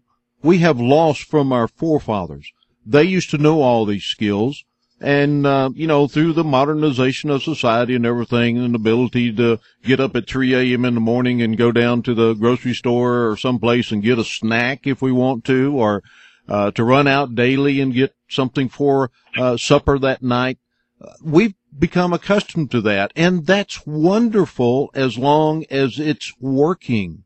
we have lost from our forefathers. They used to know all these skills. And, uh, you know, through the modernization of society and everything and the ability to get up at 3 a.m. in the morning and go down to the grocery store or someplace and get a snack if we want to, or, uh, to run out daily and get something for, uh, supper that night. Uh, we've become accustomed to that. And that's wonderful as long as it's working.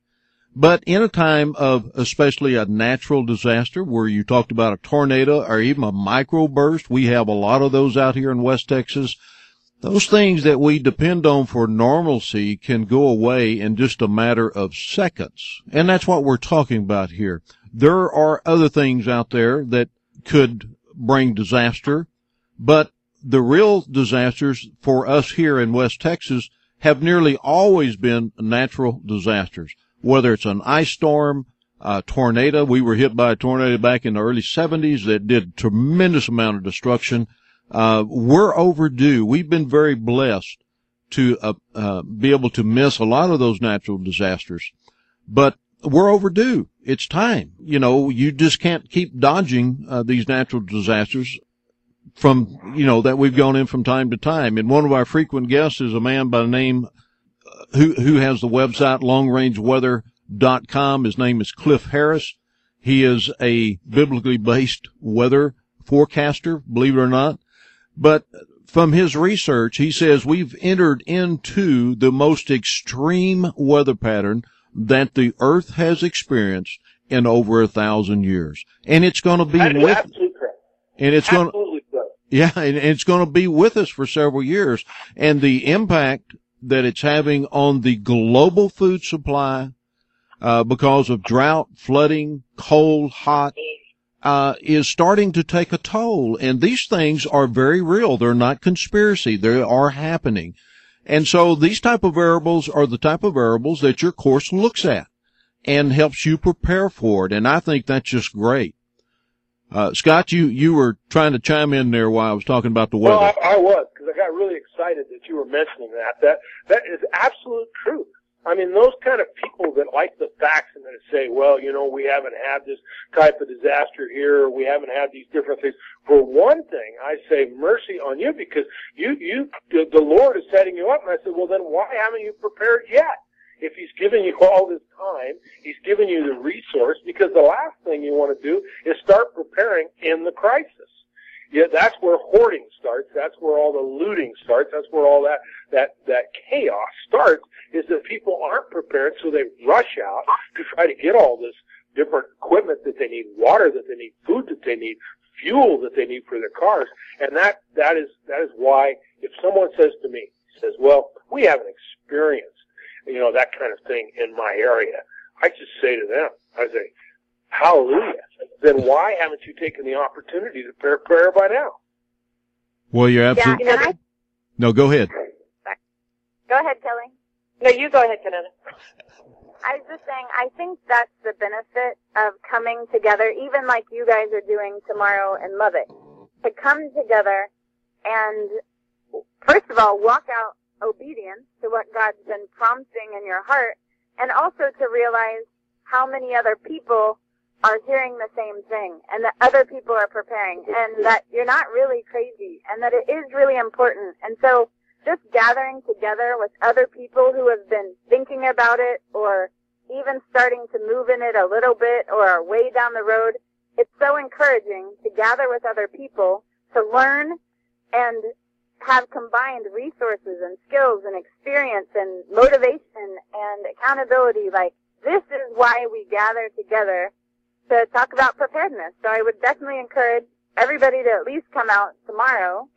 But in a time of especially a natural disaster where you talked about a tornado or even a microburst, we have a lot of those out here in West Texas. Those things that we depend on for normalcy can go away in just a matter of seconds. And that's what we're talking about here. There are other things out there that could bring disaster, but the real disasters for us here in West Texas have nearly always been natural disasters whether it's an ice storm, a tornado. We were hit by a tornado back in the early 70s that did tremendous amount of destruction. Uh, we're overdue. We've been very blessed to uh, uh, be able to miss a lot of those natural disasters, but we're overdue. It's time. You know, you just can't keep dodging uh, these natural disasters from, you know, that we've gone in from time to time. And one of our frequent guests is a man by the name who who has the website longrangeweather.com. His name is Cliff Harris. He is a biblically based weather forecaster, believe it or not. But from his research, he says we've entered into the most extreme weather pattern that the earth has experienced in over a thousand years. And it's going to be That with, and it's going to, Absolutely correct. yeah, and it's going to be with us for several years. And the impact that it's having on the global food supply, uh, because of drought, flooding, cold, hot, uh, is starting to take a toll. And these things are very real. They're not conspiracy. They are happening. And so these type of variables are the type of variables that your course looks at and helps you prepare for it. And I think that's just great. Uh, Scott, you, you were trying to chime in there while I was talking about the weather. Well, I, I was because I got really excited that you were mentioning that. That that is absolute truth. I mean, those kind of people that like the facts and that say, well, you know, we haven't had this type of disaster here, or we haven't had these different things. For one thing, I say mercy on you because you, you, the Lord is setting you up. And I said, well, then why haven't you prepared yet? If He's given you all this time, He's given you the resource because the last thing you want to do is start preparing in the crisis. Yeah, that's where hoarding starts. That's where all the looting starts. That's where all that, that, that chaos starts is that people aren't prepared so they rush out to try to get all this different equipment that they need, water that they need, food that they need, fuel that they need for their cars. And that, that is, that is why if someone says to me, says, well, we haven't experienced, you know, that kind of thing in my area, I just say to them, I say, hallelujah. Then why haven't you taken the opportunity to prepare by now? Well, you're Yeah, absolutely, and I, no, go ahead. go ahead, Kelly. No, you go ahead, Kanana. I was just saying, I think that's the benefit of coming together, even like you guys are doing tomorrow in Lubbock, to come together and, first of all, walk out obedience to what God's been prompting in your heart, and also to realize how many other people are hearing the same thing, and that other people are preparing, and that you're not really crazy, and that it is really important. And so, just gathering together with other people who have been thinking about it or even starting to move in it a little bit or are way down the road, it's so encouraging to gather with other people to learn and have combined resources and skills and experience and motivation and accountability. Like, this is why we gather together to talk about preparedness. So I would definitely encourage everybody to at least come out tomorrow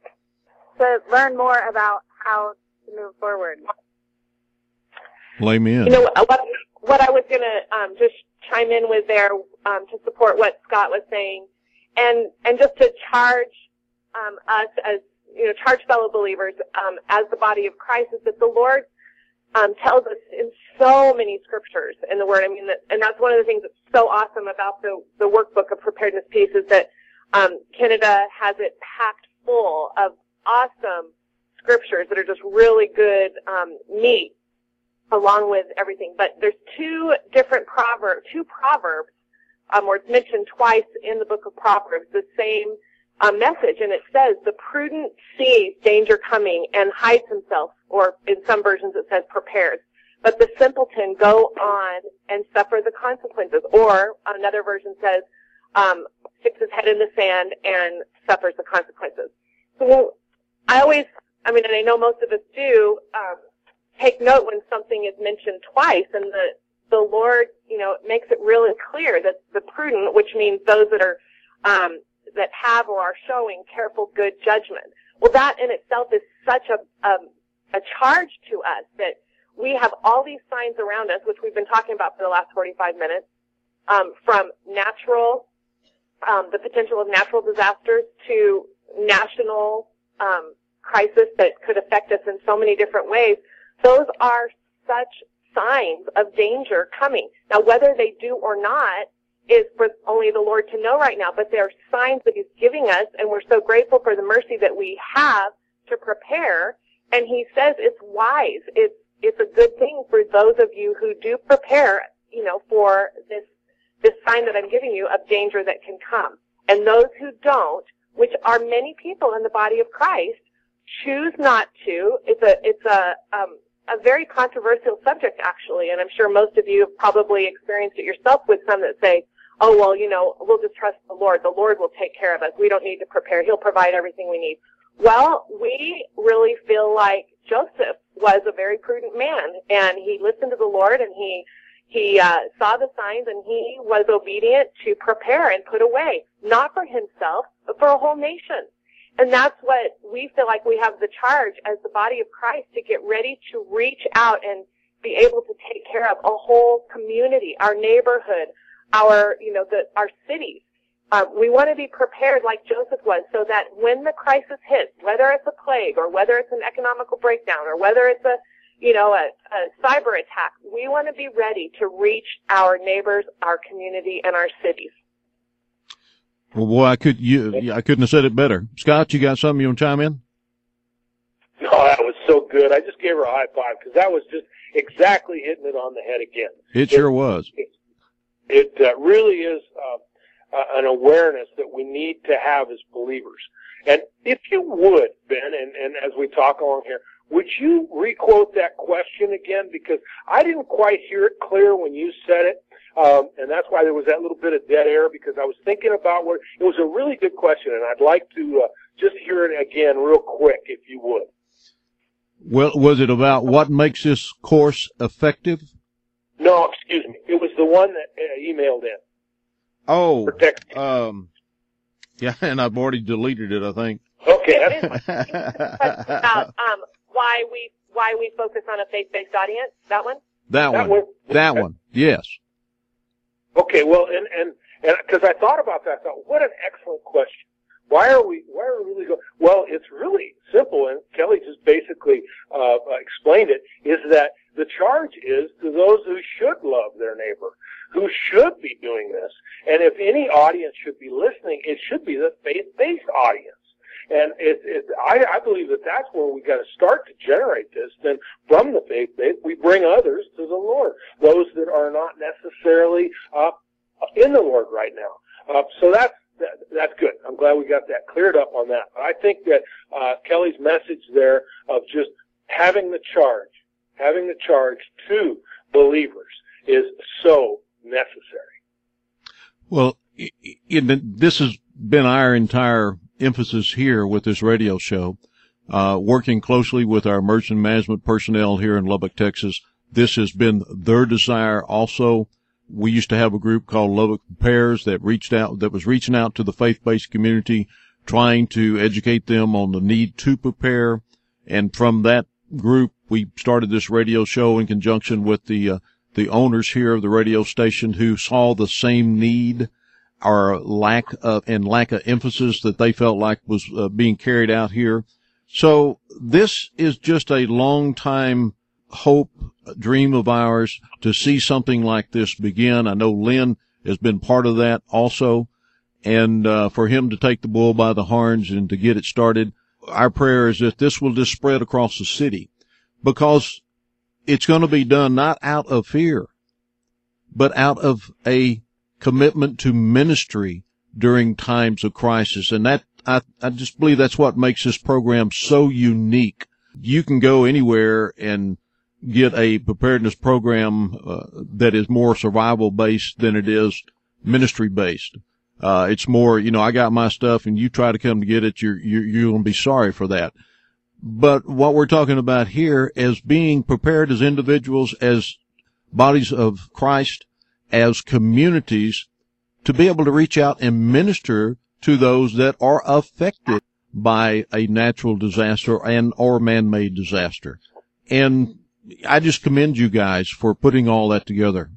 to learn more about how to move forward. Lay me in. You know what? What I was gonna um, just chime in with there um, to support what Scott was saying, and and just to charge um, us as you know, charge fellow believers um, as the body of Christ is that the Lord um, tells us in so many scriptures in the Word. I mean, that, and that's one of the things that's so awesome about the the workbook of preparedness peace is that um, Canada has it packed full of awesome scriptures that are just really good um, meat along with everything. But there's two different proverb, two proverbs, um, or it's mentioned twice in the book of Proverbs, the same uh, message, and it says, "The prudent sees danger coming and hides himself," or in some versions it says prepares. But the simpleton go on and suffer the consequences. Or another version says, um, sticks his head in the sand and suffers the consequences. So I always, I mean, and I know most of us do, um, take note when something is mentioned twice and the, the Lord, you know, makes it really clear that the prudent, which means those that are, um, that have or are showing careful good judgment. Well, that in itself is such a, um, a charge to us that we have all these signs around us, which we've been talking about for the last 45 minutes, um, from natural, um, the potential of natural disasters to national um, crisis that could affect us in so many different ways. Those are such signs of danger coming. Now, whether they do or not is for only the Lord to know right now, but there are signs that He's giving us, and we're so grateful for the mercy that we have to prepare. And He says it's wise. It's it's a good thing for those of you who do prepare, you know, for this this sign that I'm giving you of danger that can come. And those who don't, which are many people in the body of Christ, choose not to. It's a it's a um, a very controversial subject actually, and I'm sure most of you have probably experienced it yourself with some that say, "Oh well, you know, we'll just trust the Lord. The Lord will take care of us. We don't need to prepare. He'll provide everything we need." Well, we really feel like Joseph was a very prudent man, and he listened to the Lord, and he he uh, saw the signs, and he was obedient to prepare and put away, not for himself, but for a whole nation. And that's what we feel like we have the charge as the body of Christ to get ready to reach out and be able to take care of a whole community, our neighborhood, our, you know, the, our cities. Um, we want to be prepared like Joseph was so that when the crisis hits, whether it's a plague or whether it's an economical breakdown or whether it's a, you know, a, a cyber attack, we want to be ready to reach our neighbors, our community, and our cities. Well, boy, I could you I couldn't have said it better. Scott, you got something you want to chime in? No, that was so good. I just gave her a high five because that was just exactly hitting it on the head again. It sure was. It, it uh, really is uh, uh, an awareness that we need to have as believers. And if you would, Ben, and, and as we talk along here, would you requote that question again? Because I didn't quite hear it clear when you said it. Um, and that's why there was that little bit of dead air because I was thinking about what it was a really good question, and I'd like to uh, just hear it again real quick, if you would. Well, was it about what makes this course effective? No, excuse me. It was the one that uh, emailed in. Oh, um, yeah, and I've already deleted it. I think. Okay. about um, why we why we focus on a faith-based audience. That one. That, That one. one. That one. Yes. Okay, well, and and and because I thought about that, I thought, what an excellent question. Why are we why are we really going? Well, it's really simple, and Kelly just basically uh, explained it. Is that the charge is to those who should love their neighbor, who should be doing this, and if any audience should be listening, it should be the faith-based audience. And it, it, I, I believe that that's where we got to start to generate this. Then from the faith base, we bring others to the Lord, those that are not necessarily uh, in the Lord right now. Uh, so that's that, that's good. I'm glad we got that cleared up on that. But I think that uh, Kelly's message there of just having the charge, having the charge to believers is so necessary. Well, this has been our entire emphasis here with this radio show, uh, working closely with our emergency management personnel here in Lubbock, Texas. This has been their desire also. We used to have a group called Lubbock Prepares that reached out, that was reaching out to the faith-based community, trying to educate them on the need to prepare. And from that group, we started this radio show in conjunction with the, uh, the owners here of the radio station who saw the same need or lack of and lack of emphasis that they felt like was uh, being carried out here. So this is just a long time hope, dream of ours to see something like this begin. I know Lynn has been part of that also. And, uh, for him to take the bull by the horns and to get it started, our prayer is that this will just spread across the city because it's going to be done not out of fear, but out of a commitment to ministry during times of crisis. And that, I, I just believe that's what makes this program so unique. You can go anywhere and get a preparedness program uh, that is more survival based than it is ministry based. Uh, it's more, you know, I got my stuff and you try to come to get it. You're, you're, you're going to be sorry for that. But what we're talking about here is being prepared as individuals, as bodies of Christ, as communities to be able to reach out and minister to those that are affected by a natural disaster and or man-made disaster. And I just commend you guys for putting all that together.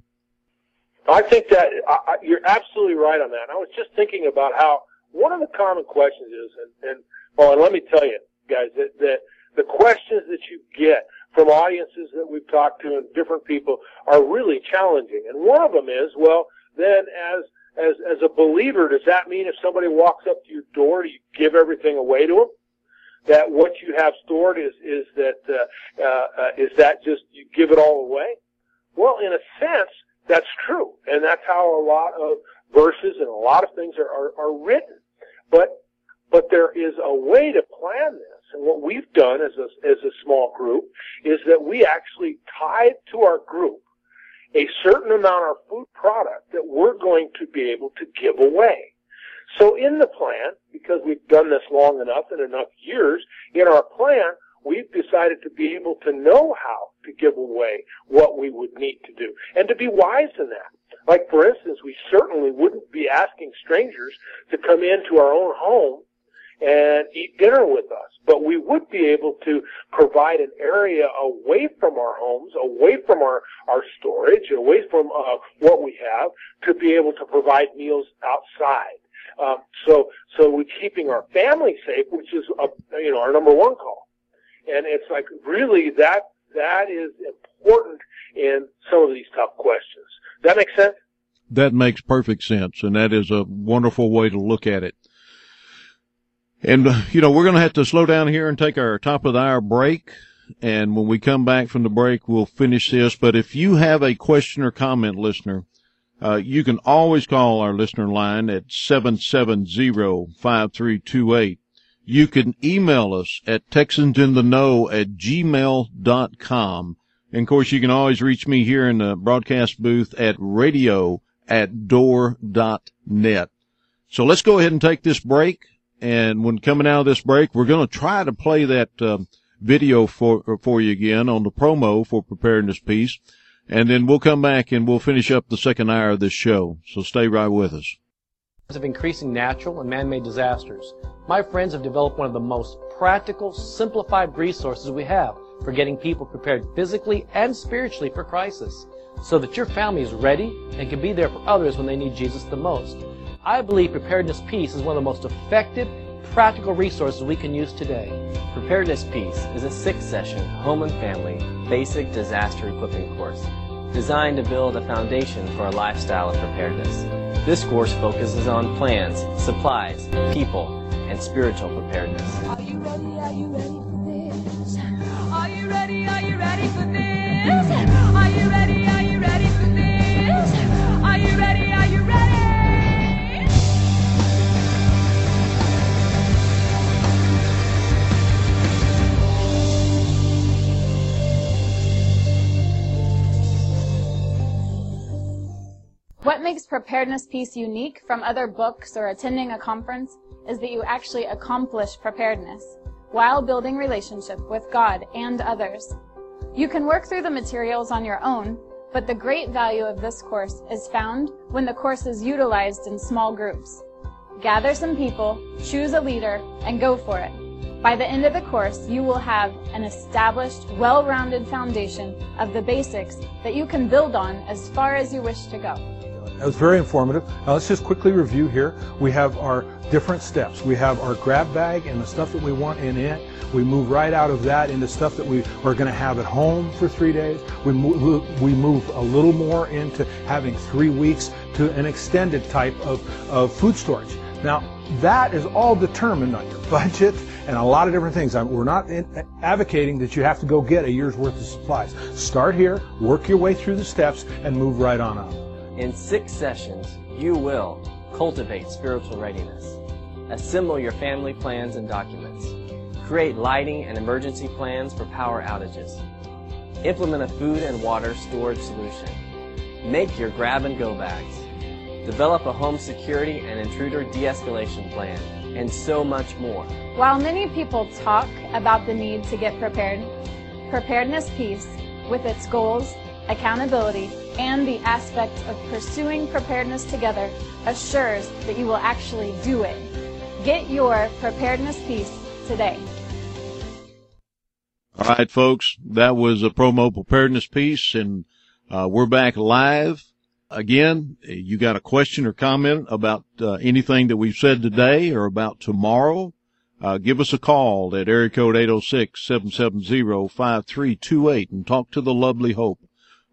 I think that I, you're absolutely right on that. I was just thinking about how one of the common questions is, and, and well, and let me tell you, guys, that, that the questions that you get from audiences that we've talked to and different people are really challenging. And one of them is, well, then as as as a believer, does that mean if somebody walks up to your door, do you give everything away to them? That what you have stored is is that uh, uh, is that just you give it all away? Well, in a sense, that's true, and that's how a lot of verses and a lot of things are are, are written. But but there is a way to plan this. And what we've done as a, as a small group is that we actually tied to our group a certain amount of food product that we're going to be able to give away. So in the plan, because we've done this long enough and enough years, in our plan, we've decided to be able to know how to give away what we would need to do and to be wise in that. Like for instance, we certainly wouldn't be asking strangers to come into our own home and eat dinner with us. But we would be able to provide an area away from our homes, away from our, our storage, away from uh, what we have, to be able to provide meals outside. Um, so, so we're keeping our family safe, which is, uh, you know, our number one call. And it's like really that that is important in some of these tough questions. That make sense? That makes perfect sense, and that is a wonderful way to look at it. And, uh, you know, we're going to have to slow down here and take our top of the hour break. And when we come back from the break, we'll finish this. But if you have a question or comment, listener, uh, you can always call our listener line at 770-5328. You can email us at texansintheknow at gmail.com. And of course, you can always reach me here in the broadcast booth at radio at door.net. So let's go ahead and take this break. And when coming out of this break, we're going to try to play that uh, video for for you again on the promo for preparedness peace, and then we'll come back and we'll finish up the second hour of this show. So stay right with us. Of increasing natural and man-made disasters, my friends have developed one of the most practical, simplified resources we have for getting people prepared physically and spiritually for crisis, so that your family is ready and can be there for others when they need Jesus the most. I believe Preparedness Peace is one of the most effective, practical resources we can use today. Preparedness Peace is a six-session home and family basic disaster equipping course designed to build a foundation for a lifestyle of preparedness. This course focuses on plans, supplies, people, and spiritual preparedness. Are you ready? Are you ready makes Preparedness Peace unique from other books or attending a conference is that you actually accomplish preparedness while building relationship with God and others. You can work through the materials on your own, but the great value of this course is found when the course is utilized in small groups. Gather some people, choose a leader, and go for it. By the end of the course, you will have an established, well-rounded foundation of the basics that you can build on as far as you wish to go. That was very informative. Now let's just quickly review here. We have our different steps. We have our grab bag and the stuff that we want in it. We move right out of that into stuff that we are going to have at home for three days. We move, we move a little more into having three weeks to an extended type of, of food storage. Now, that is all determined on your budget and a lot of different things. We're not in, advocating that you have to go get a year's worth of supplies. Start here, work your way through the steps, and move right on up. In six sessions, you will cultivate spiritual readiness, assemble your family plans and documents, create lighting and emergency plans for power outages, implement a food and water storage solution, make your grab and go bags, develop a home security and intruder de-escalation plan, and so much more. While many people talk about the need to get prepared, Preparedness Peace, with its goals, accountability, and the aspect of pursuing preparedness together, assures that you will actually do it. Get your Preparedness Peace today. All right, folks, that was a promo preparedness peace, and uh, we're back live. Again, you got a question or comment about uh, anything that we've said today or about tomorrow, uh, give us a call at area code 806-770-5328 and talk to the lovely Hope.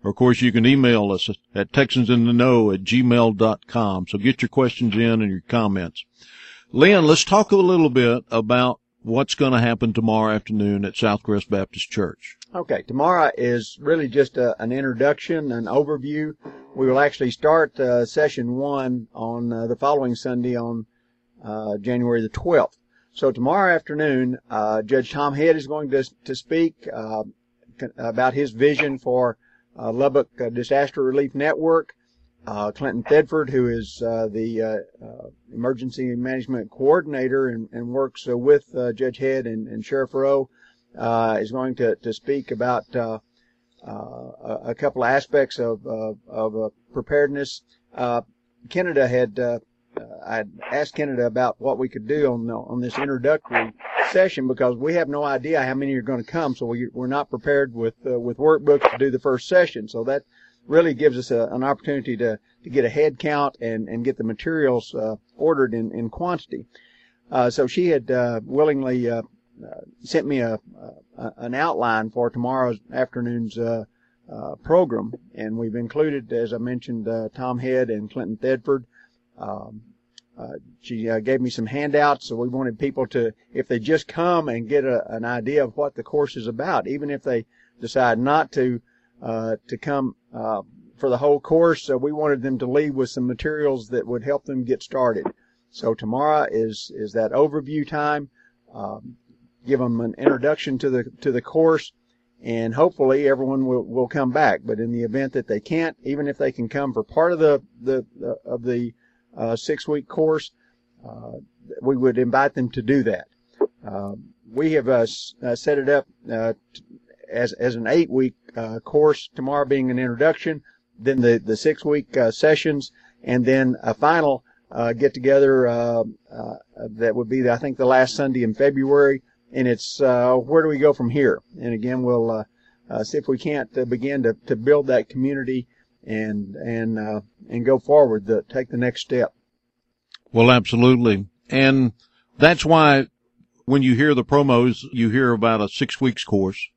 Of course, you can email us at texansintheknow at gmail.com. So get your questions in and your comments. Lynn, let's talk a little bit about what's going to happen tomorrow afternoon at Southcrest Baptist Church. Okay, tomorrow is really just a, an introduction, an overview. We will actually start uh, session one on uh, the following Sunday on uh, January the 12th. So tomorrow afternoon, uh, Judge Tom Head is going to, to speak uh, about his vision for Uh, Lubbock uh, Disaster Relief Network. Uh, Clinton Thedford, who is the emergency management coordinator and, and works with Judge Head and, and Sheriff Rowe, is going to, to speak about uh, a couple of aspects of, of, of uh, preparedness. Uh, Canada had I asked Canada about what we could do on on this introductory session because we have no idea how many are going to come, so we, we're not prepared with uh, with workbooks to do the first session. So that really gives us a, an opportunity to to get a head count and and get the materials uh, ordered in in quantity. Uh, so she had uh, willingly uh, uh, sent me a, an outline for tomorrow's afternoon's program, and we've included, as I mentioned, Tom Head and Clinton Thedford. Um, uh, she uh, gave me some handouts, so we wanted people to, if they just come and get a, an idea of what the course is about, even if they decide not to uh, to come uh, for the whole course, so we wanted them to leave with some materials that would help them get started. So tomorrow is is that overview time. Um, give them an introduction to the to the course, and hopefully everyone will, will come back. But in the event that they can't, even if they can come for part of the the, the of the uh, six week course, uh, we would invite them to do that. Uh, we have uh, uh, set it up uh, as as an eight week course. Tomorrow being an introduction, then the the six week sessions, and then a final get together that would be I think the last Sunday in February. And it's where do we go from here? And again, we'll see if we can't begin to, to build that community and and uh, and go forward, the, take the next step. Well, absolutely, and that's why when you hear the promos, you hear about a six weeks course.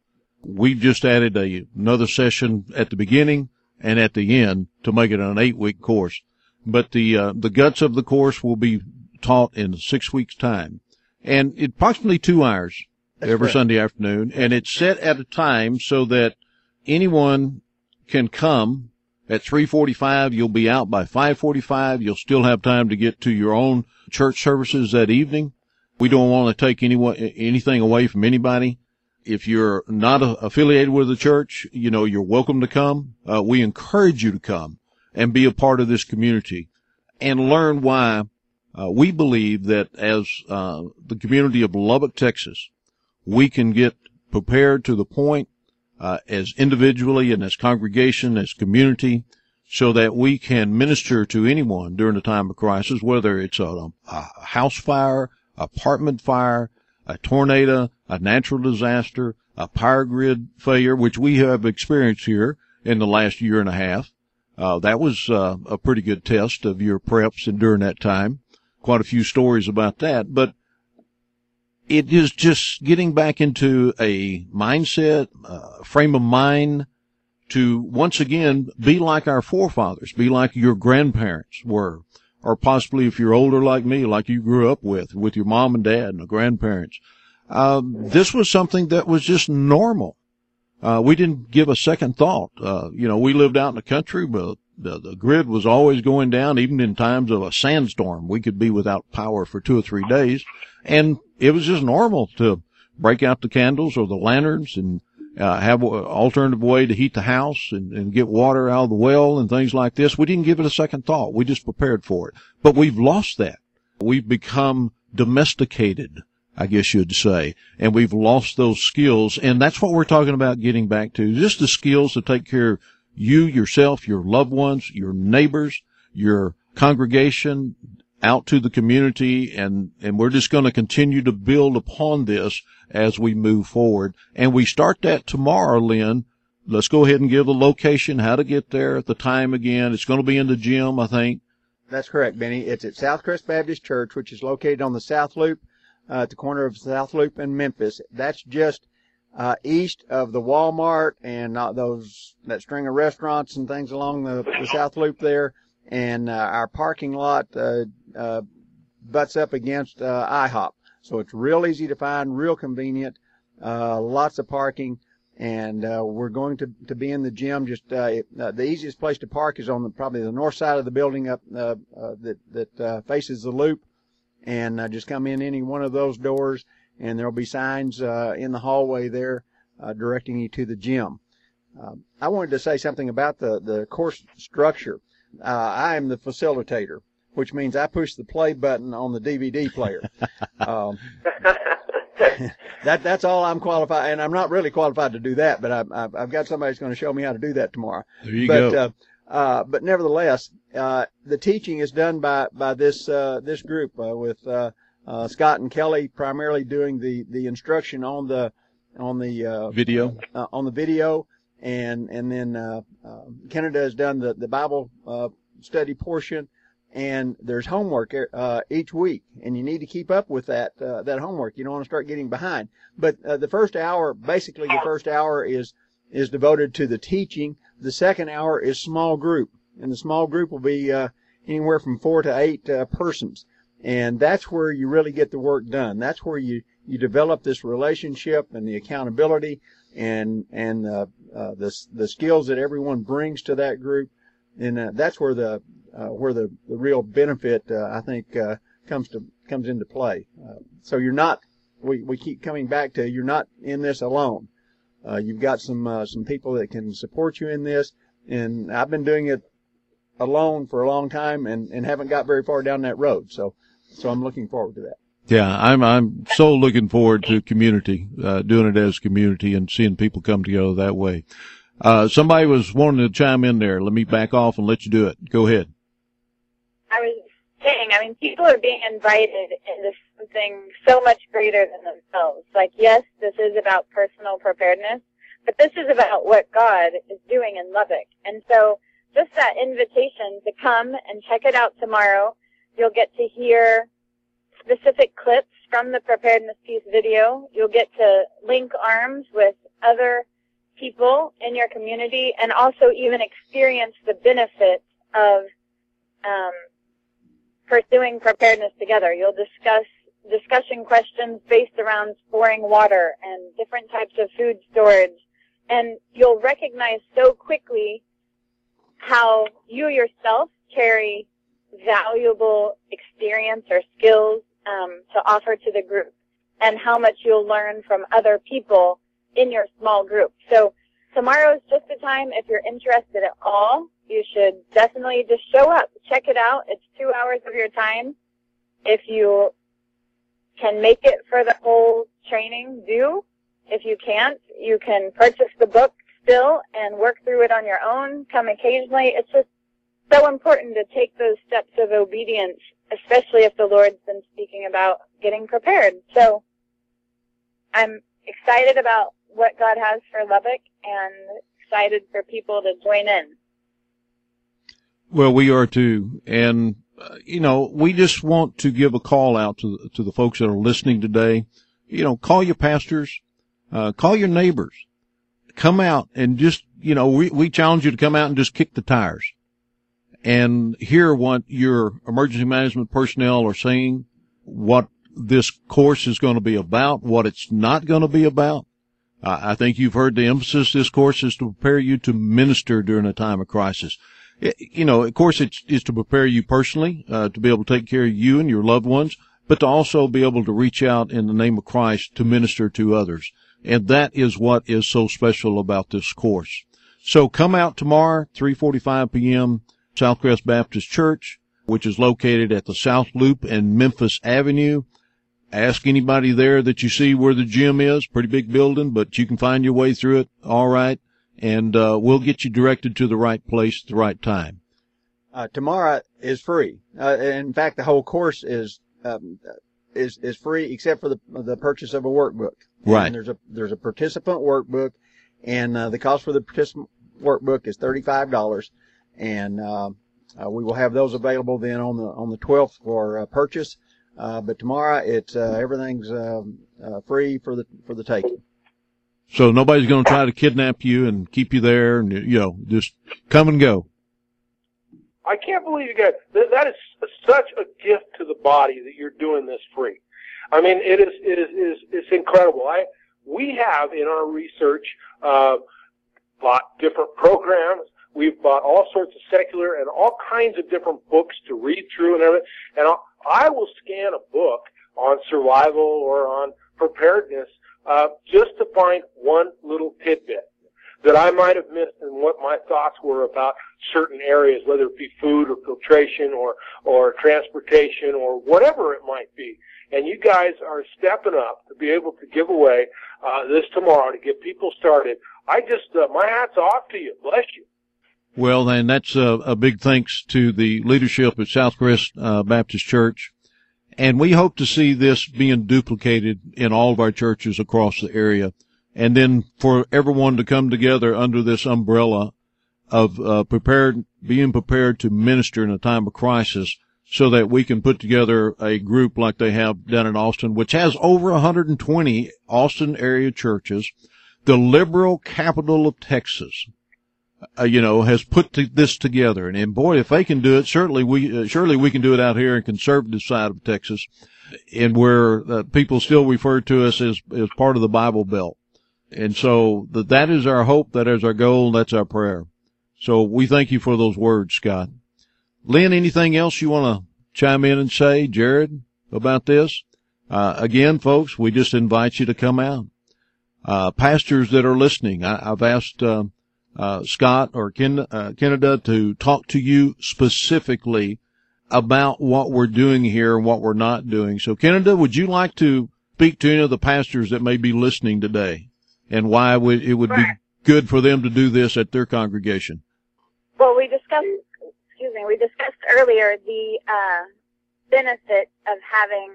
We just added a, another session at the beginning and at the end to make it an eight week course. But the uh, the guts of the course will be taught in six weeks time, and it approximately two hours That's every correct. Sunday afternoon, and it's set at a time so that anyone can come at 3:45. You'll be out by 5:45. You'll still have time to get to your own church services that evening. We don't want to take anyone anything away from anybody. If you're not affiliated with the church, you know you're welcome to come. Uh, we encourage you to come and be a part of this community and learn why uh, we believe that as uh, the community of Lubbock, Texas, we can get prepared to the point uh, as individually and as congregation, as community, so that we can minister to anyone during a time of crisis, whether it's a, a house fire, apartment fire, a tornado, a natural disaster, a power grid failure, which we have experienced here in the last year and a half. Uh, that was uh, a pretty good test of your preps and during that time. Quite a few stories about that, but it is just getting back into a mindset, uh, frame of mind to once again be like our forefathers, be like your grandparents were, or possibly if you're older like me, like you grew up with, with your mom and dad and the grandparents. um, this was something that was just normal. Uh, we didn't give a second thought. Uh, you know, we lived out in the country, but the, the grid was always going down, even in times of a sandstorm. We could be without power for two or three days. And it was just normal to break out the candles or the lanterns and uh, have an alternative way to heat the house and, and get water out of the well and things like this. We didn't give it a second thought. We just prepared for it. But we've lost that. We've become domesticated, I guess you'd say, and we've lost those skills. And that's what we're talking about getting back to, just the skills to take care of you, yourself, your loved ones, your neighbors, your congregation, out to the community and, and we're just going to continue to build upon this as we move forward. And we start that tomorrow, Lynn. Let's go ahead and give the location, how to get there at the time again. It's going to be in the gym, I think. That's correct, Benny. It's at Southcrest Baptist Church, which is located on the South Loop, uh, at the corner of South Loop and Memphis. That's just uh, east of the Walmart and uh, those that string of restaurants and things along the, the South Loop there. And uh, our parking lot uh, uh, butts up against uh, IHOP, so it's real easy to find, real convenient, uh, lots of parking. And uh, we're going to, to be in the gym. Just uh, it, uh, the easiest place to park is on the, probably the north side of the building up uh, uh, that that uh, faces the loop, and uh, just come in any one of those doors, and there'll be signs uh, in the hallway there uh, directing you to the gym. Um, I wanted to say something about the the course structure. Uh, I am the facilitator, which means I push the play button on the DVD player. um, that that's all I'm qualified, and I'm not really qualified to do that, but I've I've, I've got somebody who's going to show me how to do that tomorrow. There you but, go. Uh, uh, but nevertheless, uh, the teaching is done by by this uh, this group uh, with uh, uh, Scott and Kelly primarily doing the the instruction on the on the uh, Video. uh, on the video, and and then uh, uh, Canada has done the the Bible uh, study portion, and there's homework uh, each week, and you need to keep up with that uh, that homework. You don't want to start getting behind. But uh, the first hour, basically, the first hour is is devoted to the teaching. The second hour is small group, and the small group will be uh, anywhere from four to eight uh, persons, and that's where you really get the work done. That's where you you develop this relationship and the accountability and and uh, uh, the the skills that everyone brings to that group, and uh, that's where the uh, where the, the real benefit uh, I think uh, comes to comes into play. Uh, so you're not we, we keep coming back to you're not in this alone. You've got some some people that can support you in this, and I've been doing it alone for a long time and, and haven't got very far down that road. So so I'm looking forward to that. Yeah, I'm I'm so looking forward to community, uh, doing it as community and seeing people come together that way. Uh, somebody was wanting to chime in there. Let me back off and let you do it. Go ahead. I was saying, I mean, people are being invited into something so much greater than themselves. Like, yes, this is about personal preparedness, but this is about what God is doing in Lubbock. And so, just that invitation to come and check it out tomorrow. You'll get to hear specific clips from the preparedness peace video. You'll get to link arms with other people in your community and also even experience the benefits of um, pursuing preparedness together. You'll discuss discussion questions based around storing water and different types of food storage. And you'll recognize so quickly how you yourself carry valuable experience or skills um, to offer to the group and how much you'll learn from other people in your small group. So tomorrow is just the time if you're interested at all you should definitely just show up, check it out. It's two hours of your time. If you can make it for the whole training, do. If you can't, you can purchase the book still and work through it on your own. Come occasionally. It's just so important to take those steps of obedience, especially if the Lord's been speaking about getting prepared. So I'm excited about what God has for Lubbock and excited for people to join in. Well, we are too. And, uh, you know, we just want to give a call out to, to the folks that are listening today. You know, call your pastors, uh, call your neighbors, come out and just, you know, we, we challenge you to come out and just kick the tires and hear what your emergency management personnel are saying, what this course is going to be about, what it's not going to be about. I think you've heard the emphasis this course is to prepare you to minister during a time of crisis. It, you know, of course, it's, it's to prepare you personally, uh, to be able to take care of you and your loved ones, but to also be able to reach out in the name of Christ to minister to others. And that is what is so special about this course. So come out tomorrow, 3:45 p.m. Southcrest Baptist Church, which is located at the South Loop and Memphis Avenue. Ask anybody there that you see where the gym is. Pretty big building, but you can find your way through it. All right. And, uh, we'll get you directed to the right place at the right time. Uh, tomorrow is free. Uh, in fact, the whole course is, um, is, is free except for the, the purchase of a workbook. Right. And there's a, there's a participant workbook and, uh, the cost for the participant workbook is $35 and, uh, uh, we will have those available then on the, on the 12th for uh, purchase. Uh, but tomorrow it's, uh, everything's, um, uh, free for the, for the taking. So nobody's going to try to kidnap you and keep you there and, you know, just come and go. I can't believe you guys. That, that is such a gift to the body that you're doing this free. I mean, it is it is is it's incredible. I we have in our research uh, bought different programs. We've bought all sorts of secular and all kinds of different books to read through and everything. And I'll, I will scan a book on survival or on preparedness uh, just to find one little tidbit that I might have missed and what my thoughts were about certain areas, whether it be food or filtration or, or transportation or whatever it might be. And you guys are stepping up to be able to give away, uh, this tomorrow to get people started. I just, uh, my hat's off to you. Bless you. Well, then that's a, a big thanks to the leadership at Southcrest uh, Baptist Church. And we hope to see this being duplicated in all of our churches across the area. And then for everyone to come together under this umbrella of uh, prepared, being prepared to minister in a time of crisis so that we can put together a group like they have down in Austin, which has over 120 Austin area churches, the liberal capital of Texas. Uh, you know, has put this together. And, and boy, if they can do it, certainly we, uh, surely we can do it out here in conservative side of Texas and where uh, people still refer to us as, as part of the Bible Belt. And so that, that is our hope. That is our goal. That's our prayer. So we thank you for those words, Scott. Lynn, anything else you want to chime in and say, Jared, about this? Uh, again, folks, we just invite you to come out. Uh, pastors that are listening, I, have asked, uh, Scott or Ken, uh, Canada to talk to you specifically about what we're doing here and what we're not doing. So Canada, would you like to speak to any of the pastors that may be listening today and why would, it would be good for them to do this at their congregation? Well, we discussed, excuse me, we discussed earlier the uh, benefit of having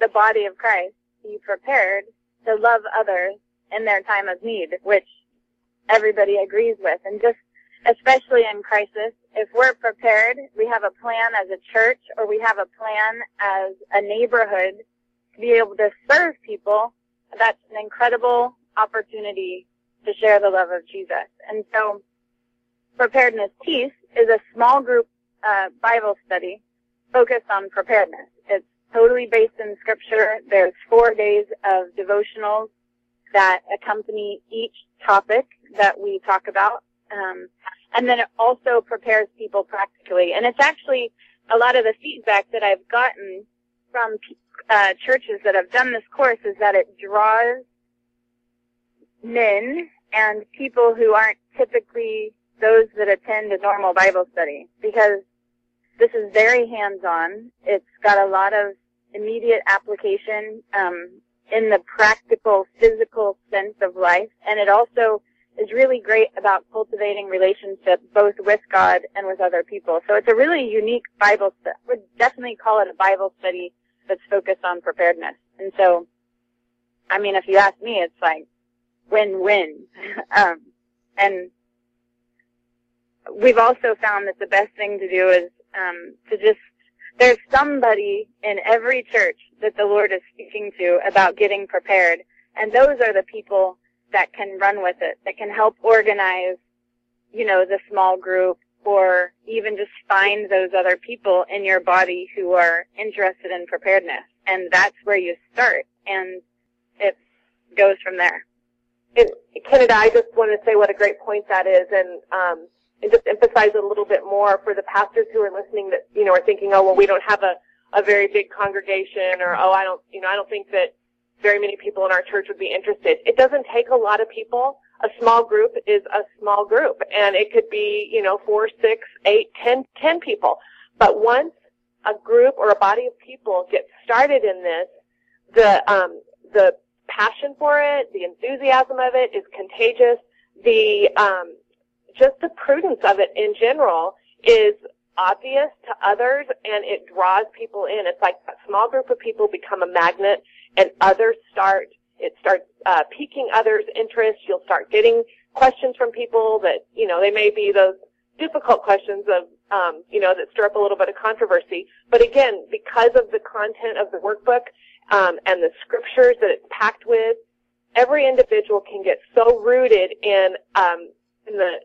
the body of Christ be prepared to love others in their time of need, which everybody agrees with. And just especially in crisis, if we're prepared, we have a plan as a church or we have a plan as a neighborhood to be able to serve people, that's an incredible opportunity to share the love of Jesus. And so Preparedness Peace is a small group uh, Bible study focused on preparedness. It's totally based in scripture. There's four days of devotionals that accompany each topic that we talk about. Um, and then it also prepares people practically. And it's actually a lot of the feedback that I've gotten from uh, churches that have done this course is that it draws men and people who aren't typically those that attend a normal Bible study because this is very hands-on. It's got a lot of immediate application um, in the practical, physical sense of life, and it also is really great about cultivating relationships both with God and with other people. So it's a really unique Bible study. Would definitely call it a Bible study that's focused on preparedness. And so, I mean, if you ask me, it's like win-win. um, and we've also found that the best thing to do is um, to just there's somebody in every church that the Lord is speaking to about getting prepared, and those are the people that can run with it, that can help organize, you know, the small group, or even just find those other people in your body who are interested in preparedness. and that's where you start, and it goes from there. And Canada, I just want to say what a great point that is, and um, just emphasize a little bit more for the pastors who are listening that you know are thinking, oh well, we don't have a a very big congregation, or oh I don't you know I don't think that very many people in our church would be interested. It doesn't take a lot of people. A small group is a small group, and it could be you know four, six, eight, ten, ten people. But once a group or a body of people gets started in this, the um, the passion for it, the enthusiasm of it is contagious. The um, just the prudence of it in general is obvious to others and it draws people in. It's like a small group of people become a magnet and others start, it starts uh, piquing others' interest. You'll start getting questions from people that, you know, they may be those difficult questions of, um, you know, that stir up a little bit of controversy. But again, because of the content of the workbook um, and the scriptures that it's packed with, every individual can get so rooted in um, in the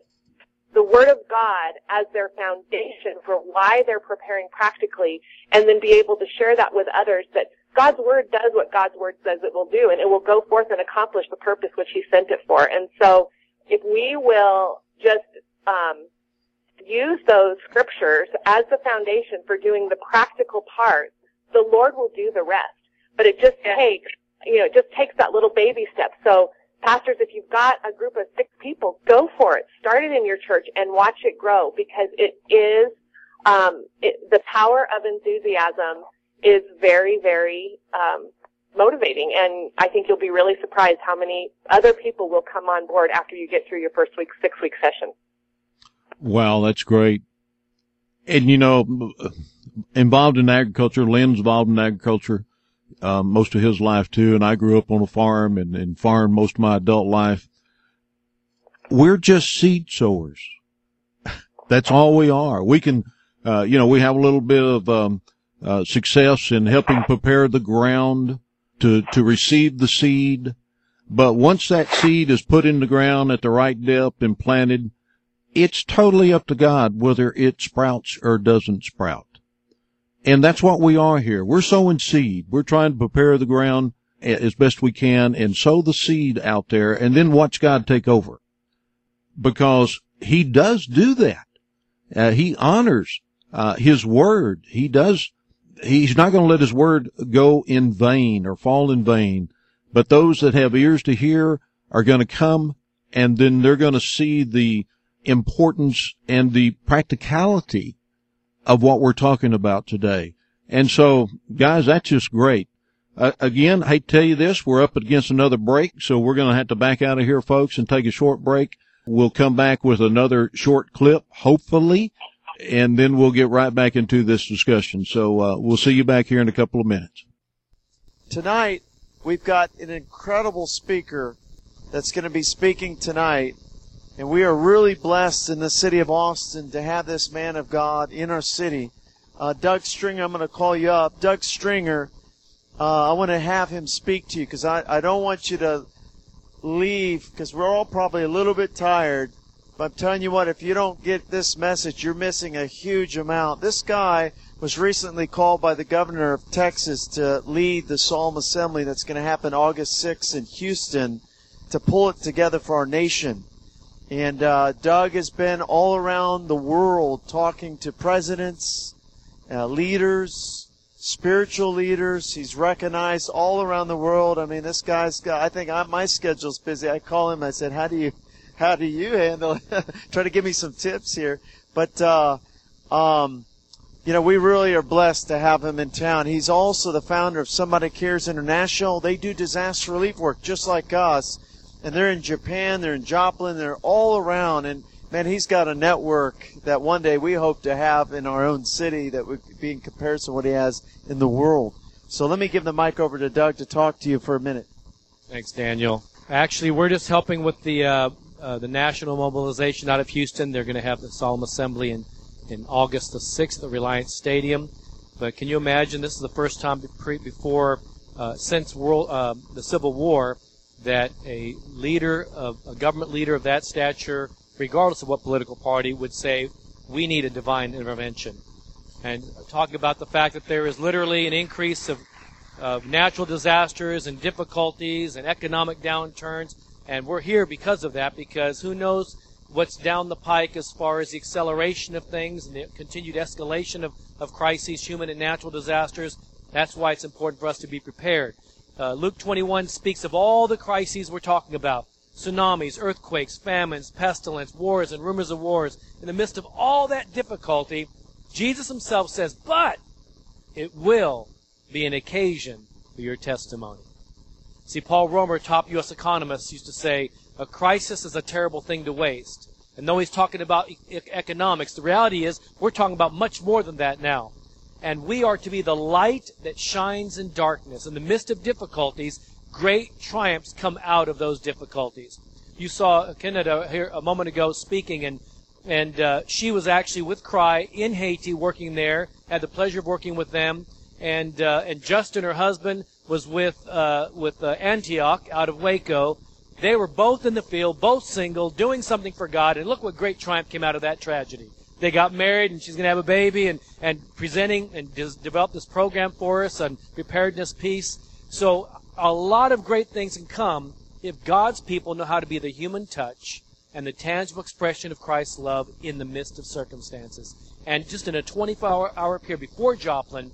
the Word of God as their foundation for why they're preparing practically, and then be able to share that with others that God's Word does what God's Word says it will do, and it will go forth and accomplish the purpose which He sent it for. And so, if we will just um, use those scriptures as the foundation for doing the practical part, the Lord will do the rest. But it just takes, you know, it just takes that little baby step. So pastors, if you've got a group of six people, go for it. Start it in your church and watch it grow because it is um, it, the power of enthusiasm is very, very um, motivating, and I think you'll be really surprised how many other people will come on board after you get through your first week, six week session. Wow, that's great. And you know, involved in agriculture, Lynn's involved in agriculture uh, most of his life too, and I grew up on a farm and, and farmed most of my adult life. We're just seed sowers. That's all we are. We can, uh, you know, we have a little bit of um, uh, success in helping prepare the ground to to receive the seed, but once that seed is put in the ground at the right depth and planted, it's totally up to God whether it sprouts or doesn't sprout. And that's what we are here. We're sowing seed. We're trying to prepare the ground as best we can and sow the seed out there and then watch God take over. Because he does do that. Uh, he honors, uh, his word. He does, he's not going to let his word go in vain or fall in vain. But those that have ears to hear are going to come and then they're going to see the importance and the practicality of what we're talking about today. And so, guys, that's just great. Uh, again, I tell you this, we're up against another break, so we're going to have to back out of here, folks, and take a short break. We'll come back with another short clip, hopefully, and then we'll get right back into this discussion. So, uh, we'll see you back here in a couple of minutes. Tonight, we've got an incredible speaker that's going to be speaking tonight and we are really blessed in the city of Austin to have this man of God in our city. Uh, Doug Stringer, I'm going to call you up. Doug Stringer, uh, I want to have him speak to you because I, I don't want you to leave because we're all probably a little bit tired. But I'm telling you what, if you don't get this message, you're missing a huge amount. This guy was recently called by the governor of Texas to lead the Solemn Assembly that's going to happen August 6th in Houston to pull it together for our nation. And uh, Doug has been all around the world talking to presidents, uh, leaders, spiritual leaders. He's recognized all around the world. I mean, this guy's got. I think I, my schedule's busy. I call him. I said, "How do you, how do you handle it?" Try to give me some tips here. But, uh, um, you know, we really are blessed to have him in town. He's also the founder of Somebody Cares International. They do disaster relief work just like us and they're in Japan, they're in Joplin, they're all around. And man, he's got a network that one day we hope to have in our own city that would be in comparison to what he has in the world. So let me give the mic over to Doug to talk to you for a minute. Thanks, Daniel. Actually, we're just helping with the uh, uh, the national mobilization out of Houston. They're going to have the solemn assembly in in August the sixth at Reliant Stadium. But can you imagine? This is the first time before uh, since world uh, the Civil War that a leader of a government leader of that stature, regardless of what political party, would say, we need a divine intervention. And talking about the fact that there is literally an increase of of natural disasters and difficulties and economic downturns. And we're here because of that, because who knows what's down the pike as far as the acceleration of things and the continued escalation of, of crises, human and natural disasters. That's why it's important for us to be prepared. Uh, Luke 21 speaks of all the crises we're talking about tsunamis, earthquakes, famines, pestilence, wars, and rumors of wars. In the midst of all that difficulty, Jesus himself says, But it will be an occasion for your testimony. See, Paul Romer, top U.S. economist, used to say, a crisis is a terrible thing to waste. And though he's talking about e- economics, the reality is we're talking about much more than that now. And we are to be the light that shines in darkness. In the midst of difficulties, great triumphs come out of those difficulties. You saw Canada here a moment ago speaking, and and uh, she was actually with Cry in Haiti, working there. Had the pleasure of working with them, and uh, and Justin, her husband, was with uh, with uh, Antioch out of Waco. They were both in the field, both single, doing something for God, and look what great triumph came out of that tragedy. They got married, and she's going to have a baby, and and presenting and des- developed this program for us on preparedness, peace. So a lot of great things can come if God's people know how to be the human touch and the tangible expression of Christ's love in the midst of circumstances. And just in a 24 hour period before Joplin,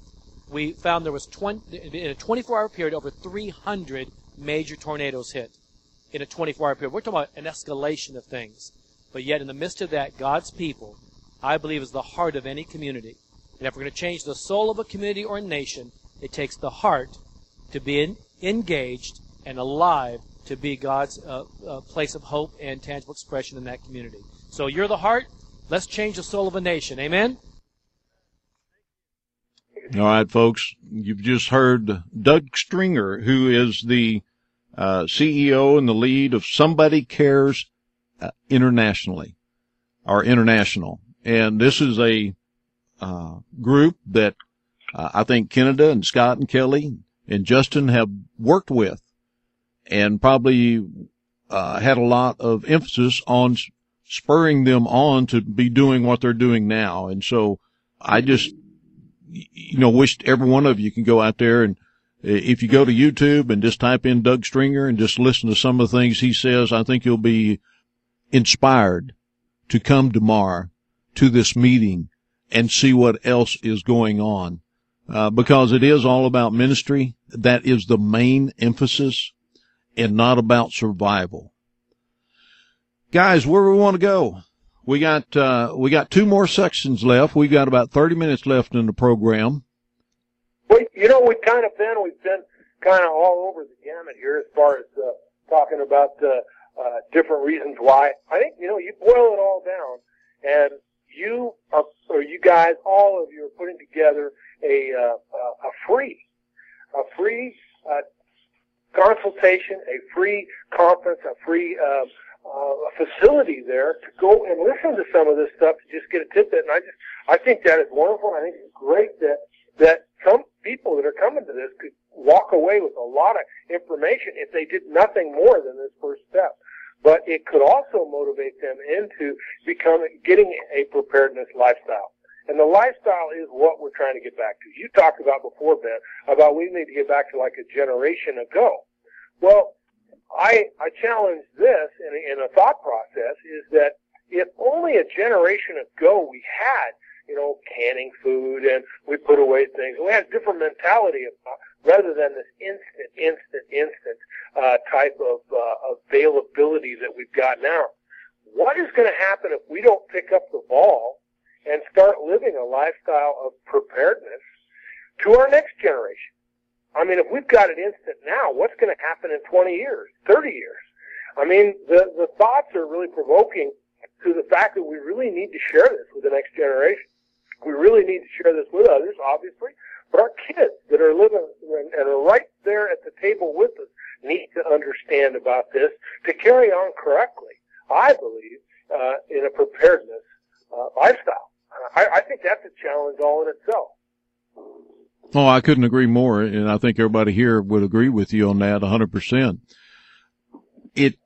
we found there was 20, in a 24 hour period over 300 major tornadoes hit in a 24 hour period. We're talking about an escalation of things. But yet in the midst of that, God's people, I believe, is the heart of any community. And if we're going to change the soul of a community or a nation, it takes the heart to be engaged and alive to be God's uh, uh, place of hope and tangible expression in that community. So you're the heart. Let's change the soul of a nation. Amen. All right, folks, you've just heard Doug Stringer, who is the uh, CEO and the lead of Somebody Cares uh, internationally, or international. And this is a uh, group that uh, I think Canada and Scott and Kelly and Justin have worked with and probably uh, had a lot of emphasis on spurring them on to be doing what they're doing now. And so I just, you know, wished every one of you can go out there and if you go to YouTube and just type in Doug Stringer and just listen to some of the things he says, I think you'll be inspired to come to tomorrow to this meeting and see what else is going on. Uh, because it is all about ministry. That is the main emphasis and not about survival. Guys, where we want to go? We got, uh, we got two more sections left. We've got about 30 minutes left in the program. Well, you know, we've kind of been, we've been kind of all over the gamut here as far as uh, talking about uh, uh, different reasons why. I think, you know, you boil it all down and you, are, or you guys, all of you are putting together a, uh, a free, a free uh, consultation, a free conference, a free uh, uh, facility there to go and listen to some of this stuff to just get a tidbit. And I just, I think that is wonderful. I think it's great that that some people that are coming to this could walk away with a lot of information if they did nothing more than this first step. But it could also motivate them into becoming, getting a preparedness lifestyle. And the lifestyle is what we're trying to get back to. You talked about before, Ben, about we need to get back to like a generation ago. Well, I, I challenge this in, in a thought process is that if only a generation ago we had, you know, canning food and we put away things, we had a different mentality uh, rather than this instant, instant, instant, uh, type of, uh, availability that we've got now. What is going to happen if we don't pick up the ball and start living a lifestyle of preparedness to our next generation. I mean, if we've got it instant now, what's going to happen in 20 years, 30 years? I mean, the, the thoughts are really provoking to the fact that we really need to share this with the next generation. We really need to share this with others, obviously, but our kids that are living and are right there at the table with us need to understand about this to carry on correctly, I believe, uh, in a preparedness uh, lifestyle. I, I think that's a challenge all in itself. Oh, I couldn't agree more, and I think everybody here would agree with you on that 100%. It,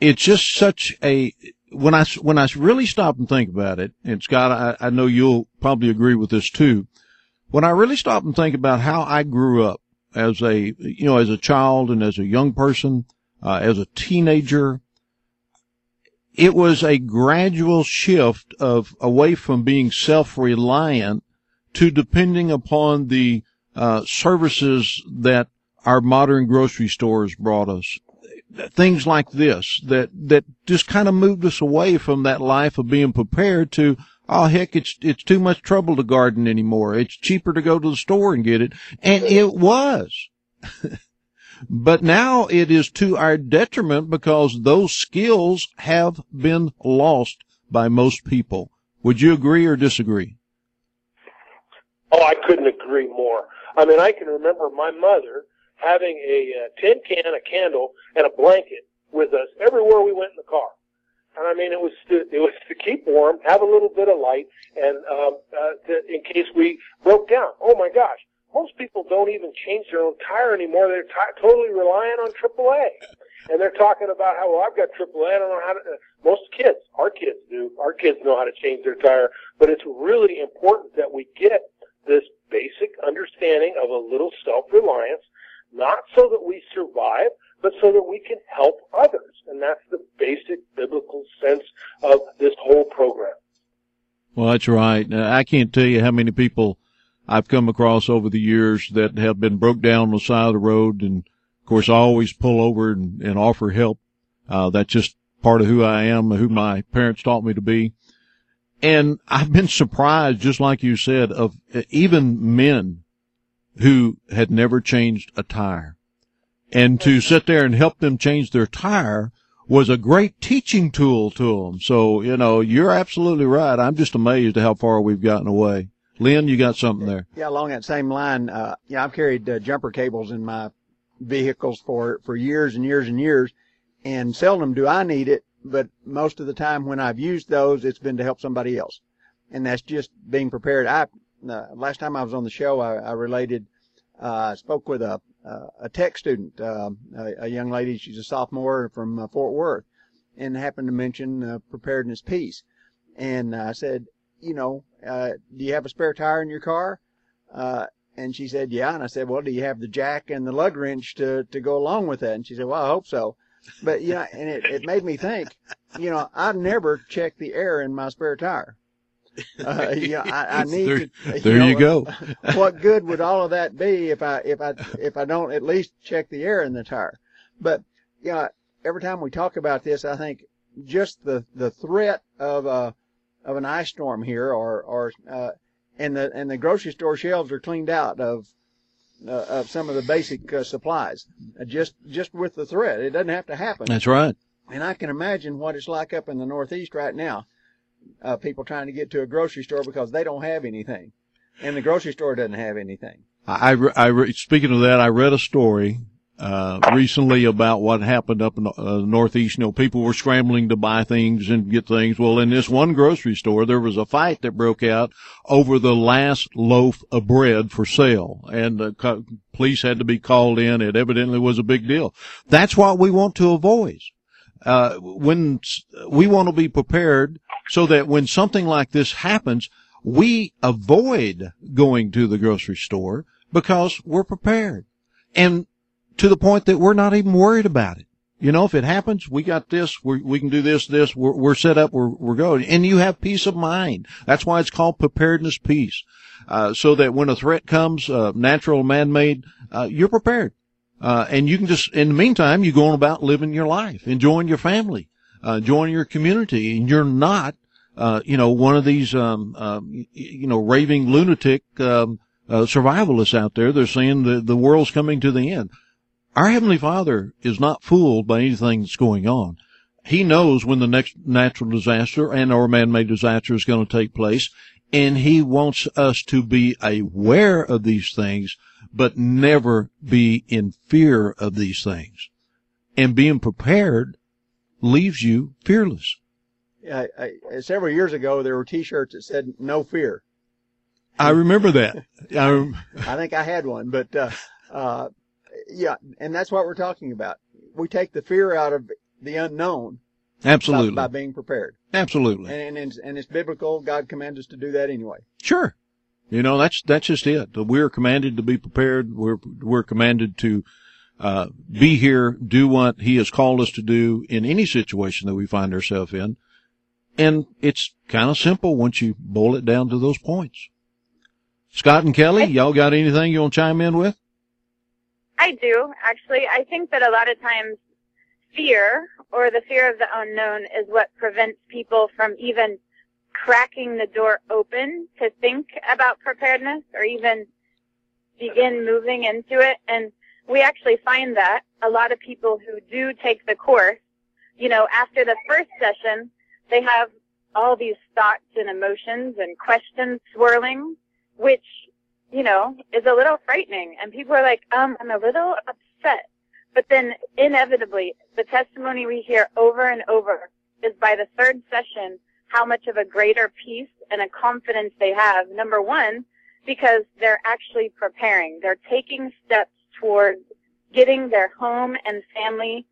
it's just such a, when I, when I really stop and think about it, and Scott, I, I know you'll probably agree with this too. When I really stop and think about how I grew up as a, you know, as a child and as a young person, uh, as a teenager, it was a gradual shift of away from being self-reliant to depending upon the uh, services that our modern grocery stores brought us. Things like this that that just kind of moved us away from that life of being prepared to oh heck it's it's too much trouble to garden anymore. It's cheaper to go to the store and get it, and it was. But now it is to our detriment because those skills have been lost by most people. Would you agree or disagree? Oh, I couldn't agree more. I mean, I can remember my mother having a uh, tin can, a candle, and a blanket with us everywhere we went in the car. And I mean, it was to, it was to keep warm, have a little bit of light, and um, uh, to, in case we broke down. Oh my gosh, most people don't even change their own tire anymore. They're t- totally reliant on AAA. And they're talking about how, well, I've got AAA. I don't know how to, uh, most kids, our kids do. Our kids know how to change their tire. But it's really important that we get this basic understanding of a little self-reliance, not so that we survive, but so that we can help others. And that's the basic biblical sense of this whole program. Well, that's right. Uh, I can't tell you how many people I've come across over the years that have been broke down on the side of the road. And of course, I always pull over and, and offer help. Uh, that's just part of who I am, who my parents taught me to be. And I've been surprised, just like you said, of even men who had never changed a tire. And to sit there and help them change their tire was a great teaching tool to them. So, you know, you're absolutely right. I'm just amazed at how far we've gotten away. Lynn, you got something there. Yeah, along that same line, uh, yeah, I've carried uh, jumper cables in my vehicles for, for years and years and years, and seldom do I need it, but most of the time when I've used those, it's been to help somebody else. And that's just being prepared. I, uh, last time I was on the show, I, I related, uh, spoke with a, a tech student, um, a, a, young lady, she's a sophomore from uh, Fort Worth, and happened to mention uh, preparedness peace. And I said, you know, uh, do you have a spare tire in your car? Uh, and she said, yeah. And I said, well, do you have the jack and the lug wrench to, to go along with that? And she said, well, I hope so. But, you know, and it, it made me think, you know, I never check the air in my spare tire. Uh, you I, I need there, to, you there know, you go. what good would all of that be if I, if I, if I don't at least check the air in the tire? But, you know, every time we talk about this, I think just the, the threat of, uh, of an ice storm here, or or uh, and the and the grocery store shelves are cleaned out of uh, of some of the basic uh, supplies. Uh, just just with the threat, it doesn't have to happen. That's right. And I can imagine what it's like up in the Northeast right now. Uh, people trying to get to a grocery store because they don't have anything, and the grocery store doesn't have anything. I, I, I speaking of that, I read a story uh, recently about what happened up in the uh, Northeast. You know, people were scrambling to buy things and get things. Well, in this one grocery store, there was a fight that broke out over the last loaf of bread for sale, and the co- police had to be called in. It evidently was a big deal. That's what we want to avoid. Uh, when we want to be prepared so that when something like this happens, we avoid going to the grocery store because we're prepared. And to the point that we're not even worried about it. You know, if it happens, we got this, we we can do this, this, we're, we're set up, we're, we're going. And you have peace of mind. That's why it's called preparedness peace. Uh, so that when a threat comes, uh, natural, man-made, uh, you're prepared. Uh, and you can just, in the meantime, you go on about living your life, enjoying your family, uh, enjoying your community, and you're not, uh, you know, one of these, um, um, you know, raving lunatic, um, survivalists out there. They're saying the, the world's coming to the end. Our Heavenly Father is not fooled by anything that's going on. He knows when the next natural disaster and or man-made disaster is going to take place, and He wants us to be aware of these things, but never be in fear of these things. And being prepared leaves you fearless. I, I, several years ago, there were T-shirts that said "No fear." I remember that. I, I think I had one, but uh, uh, yeah, and that's what we're talking about. We take the fear out of the unknown. Absolutely. By, by being prepared. Absolutely. And, and, and it's biblical. God commands us to do that anyway. Sure. You know, that's, that's just it. We're commanded to be prepared. We're, we're commanded to, uh, be here, do what he has called us to do in any situation that we find ourselves in. And it's kind of simple once you boil it down to those points. Scott and Kelly, y'all got anything you want to chime in with? I do, actually. I think that a lot of times fear or the fear of the unknown is what prevents people from even cracking the door open to think about preparedness or even begin moving into it. And we actually find that a lot of people who do take the course, you know, after the first session, they have all these thoughts and emotions and questions swirling, which, you know, is a little frightening. And people are like, um, I'm a little upset. But then inevitably, the testimony we hear over and over is by the third session, how much of a greater peace and a confidence they have. Number one, because they're actually preparing. They're taking steps towards getting their home and family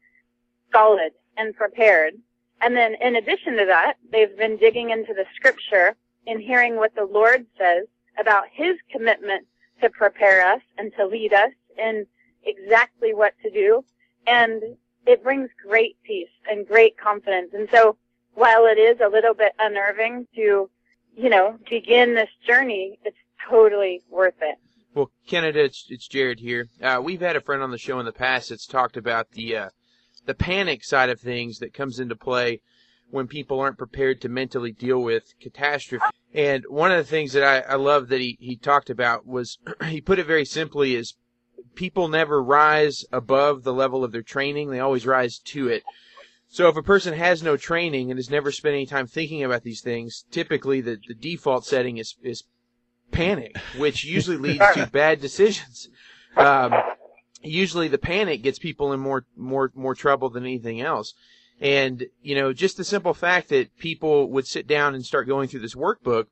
solid and prepared. And then in addition to that, they've been digging into the scripture and hearing what the Lord says about his commitment to prepare us and to lead us in exactly what to do. And it brings great peace and great confidence. And so while it is a little bit unnerving to, you know, begin this journey, it's totally worth it. Well, Canada, it's, it's Jared here. Uh, we've had a friend on the show in the past that's talked about the uh, the panic side of things that comes into play when people aren't prepared to mentally deal with catastrophe. And one of the things that I, I love that he, he talked about was he put it very simply is people never rise above the level of their training, they always rise to it. So if a person has no training and has never spent any time thinking about these things, typically the, the default setting is, is panic, which usually leads to bad decisions. Um, usually the panic gets people in more, more, more trouble than anything else. And, you know, just the simple fact that people would sit down and start going through this workbook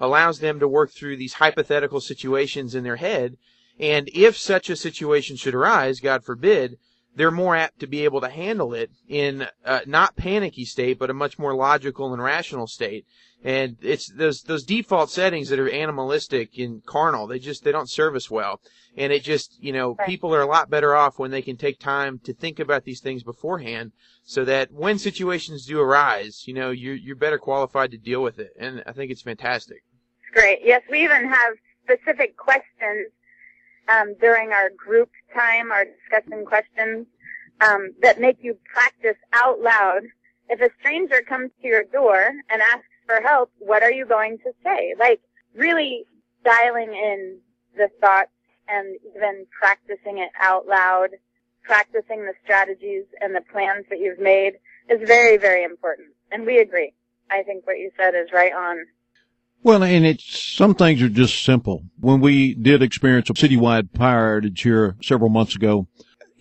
allows them to work through these hypothetical situations in their head. And if such a situation should arise, God forbid, they're more apt to be able to handle it in a not panicky state, but a much more logical and rational state. And it's those those default settings that are animalistic and carnal. They just they don't serve us well. And it just you know people are a lot better off when they can take time to think about these things beforehand, so that when situations do arise, you know you're you're better qualified to deal with it. And I think it's fantastic. Great. Yes, we even have specific questions um, during our group time, our discussion questions um, that make you practice out loud. If a stranger comes to your door and asks for help, what are you going to say? Like really dialing in the thoughts and even practicing it out loud, practicing the strategies and the plans that you've made is very, very important. And we agree. I think what you said is right on. Well, and it's, some things are just simple. When we did experience a citywide outage here several months ago,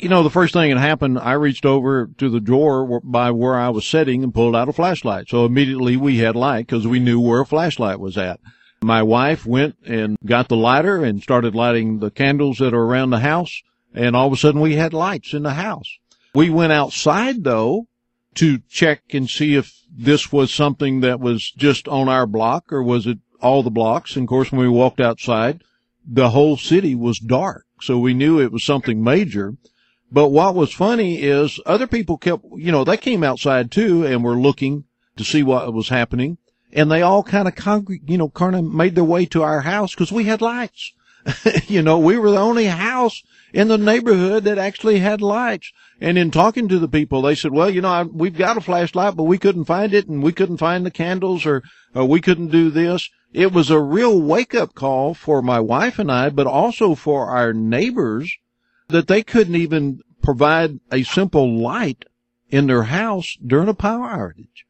you know, the first thing that happened, I reached over to the drawer by where I was sitting and pulled out a flashlight. So immediately we had light because we knew where a flashlight was at. My wife went and got the lighter and started lighting the candles that are around the house. And all of a sudden we had lights in the house. We went outside though to check and see if this was something that was just on our block or was it all the blocks? And of course, when we walked outside, the whole city was dark. So we knew it was something major. But what was funny is other people kept, you know, they came outside too and were looking to see what was happening. And they all kind of, congr- you know, kind of made their way to our house because we had lights. you know, we were the only house in the neighborhood that actually had lights. And in talking to the people, they said, well, you know, I, we've got a flashlight, but we couldn't find it and we couldn't find the candles or, or we couldn't do this. It was a real wake up call for my wife and I, but also for our neighbors that they couldn't even provide a simple light in their house during a power outage.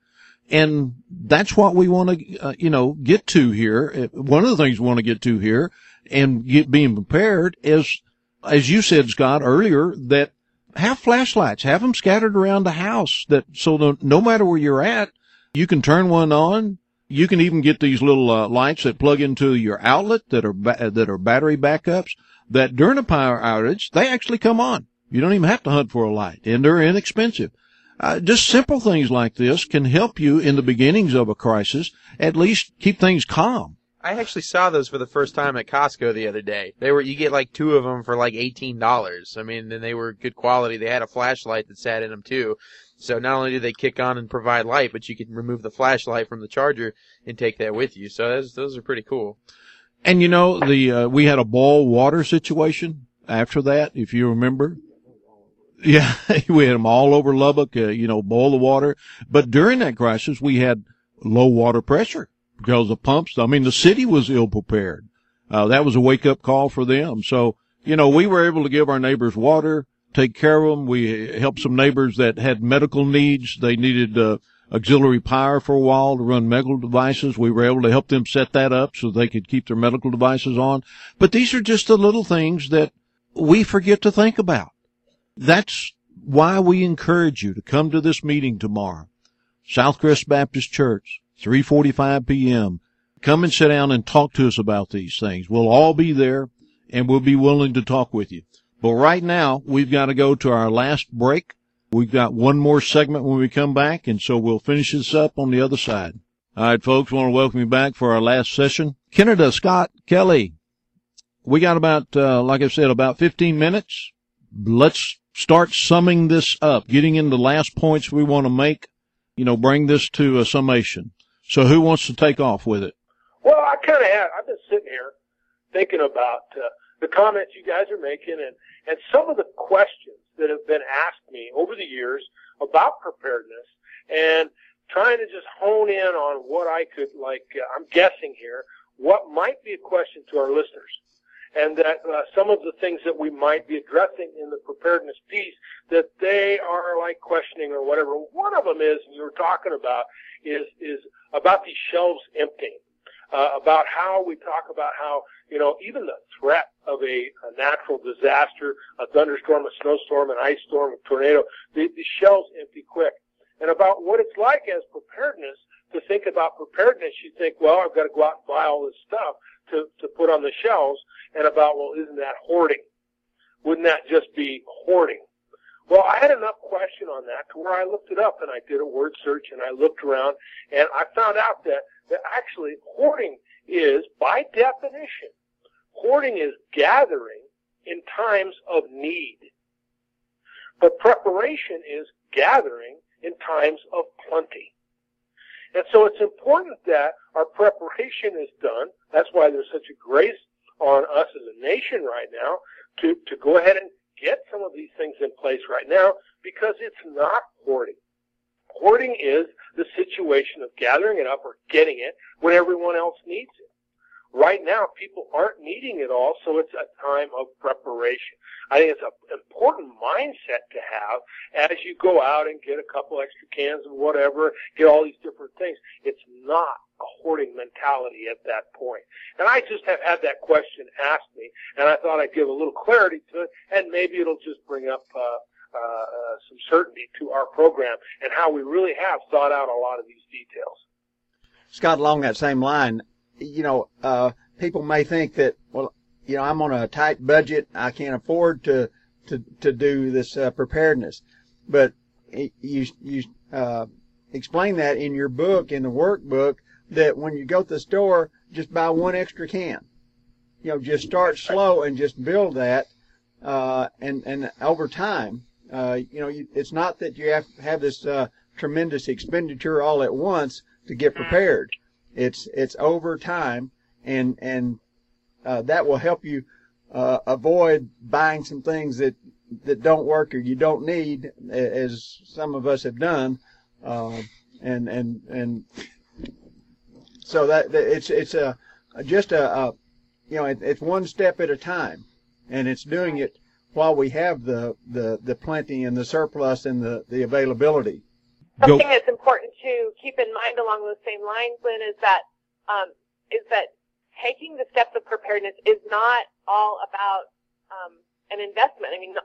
And that's what we want to, uh, you know, get to here. One of the things we want to get to here and get being prepared is, as you said, Scott, earlier, that have flashlights, have them scattered around the house that so that no matter where you're at, you can turn one on. You can even get these little uh, lights that plug into your outlet that are ba- that are battery backups. That during a power outage, they actually come on. You don't even have to hunt for a light, and they're inexpensive. Uh, just simple things like this can help you in the beginnings of a crisis. At least keep things calm I actually saw those for the first time at Costco the other day. They were you get like two of them for like eighteen dollars. I mean, and they were good quality. They had a flashlight that sat in them too. So not only do they kick on and provide light, but you can remove the flashlight from the charger and take that with you. So those those are pretty cool. And you know, the, uh, we had a boil water situation after that, if you remember. Yeah, we had them all over Lubbock, uh, you know, boil the water. But during that crisis, we had low water pressure because the pumps, I mean, the city was ill prepared. Uh, that was a wake up call for them. So, you know, we were able to give our neighbors water, take care of them. We helped some neighbors that had medical needs. They needed, uh, auxiliary power for a while to run medical devices. We were able to help them set that up so they could keep their medical devices on. But these are just the little things that we forget to think about. That's why we encourage you to come to this meeting tomorrow. Southcrest Baptist Church, 3:45 p.m. Come and sit down and talk to us about these things. We'll all be there and we'll be willing to talk with you. But right now, we've got to go to our last break. We've got one more segment when we come back, and so we'll finish this up on the other side. All right, folks, want to welcome you back for our last session. Kennedy, Scott, Kelly, we got about, uh, like I said, about 15 minutes. Let's start summing this up, getting into the last points we want to make, you know, bring this to a summation. So who wants to take off with it? Well, I kind of have. I've been sitting here thinking about uh, the comments you guys are making and, and some of the questions that have been asked me over the years about preparedness and trying to just hone in on what I could, like, uh, I'm guessing here, what might be a question to our listeners. And that uh, some of the things that we might be addressing in the preparedness peace that they are like questioning or whatever. One of them is, and you were talking about, is, is about these shelves emptying uh, about how we talk about how, you know, even the threat of a, a natural disaster, a thunderstorm, a snowstorm, an ice storm, a tornado, the, the shelves empty quick. And about what it's like as preparedness to think about preparedness, you think, well, I've got to go out and buy all this stuff to, to put on the shelves, and about, well, isn't that hoarding? Wouldn't that just be hoarding? Well, I had enough question on that to where I looked it up and I did a word search and I looked around and I found out that, that actually hoarding is, by definition, hoarding is gathering in times of need. But preparation is gathering in times of plenty. And so it's important that our preparation is done. That's why there's such a grace on us as a nation right now to, to go ahead and get some of these things in place right now because it's not hoarding. Hoarding is the situation of gathering it up or getting it when everyone else needs it. Right now, people aren't needing it all, so it's a time of preparation. I think it's an important mindset to have as you go out and get a couple extra cans of whatever, get all these different things. It's not a hoarding mentality at that point. And I just have had that question asked me, and I thought I'd give a little clarity to it, and maybe it'll just bring up uh, some certainty to our program and how we really have thought out a lot of these details. Scott, along that same line, you know, uh, people may think that, well, you know, I'm on a tight budget. I can't afford to, to, to do this, uh, preparedness. But you, you, uh, explain that in your book, in the workbook, that when you go to the store, just buy one extra can. You know, just start slow and just build that, uh, and, and over time, uh, you know, you, it's not that you have to have this, uh, tremendous expenditure all at once to get prepared. It's, it's over time and, and, uh, that will help you, uh, avoid buying some things that, that don't work or you don't need as some of us have done. Uh, and, and, and so that, that it's, it's a, just a, a you know, it, it's one step at a time and it's doing it while we have the, the, the plenty and the surplus and the, the availability. Something that's important to keep in mind along those same lines, Lynn, is that um, is that taking the steps of preparedness is not all about um, an investment. I mean,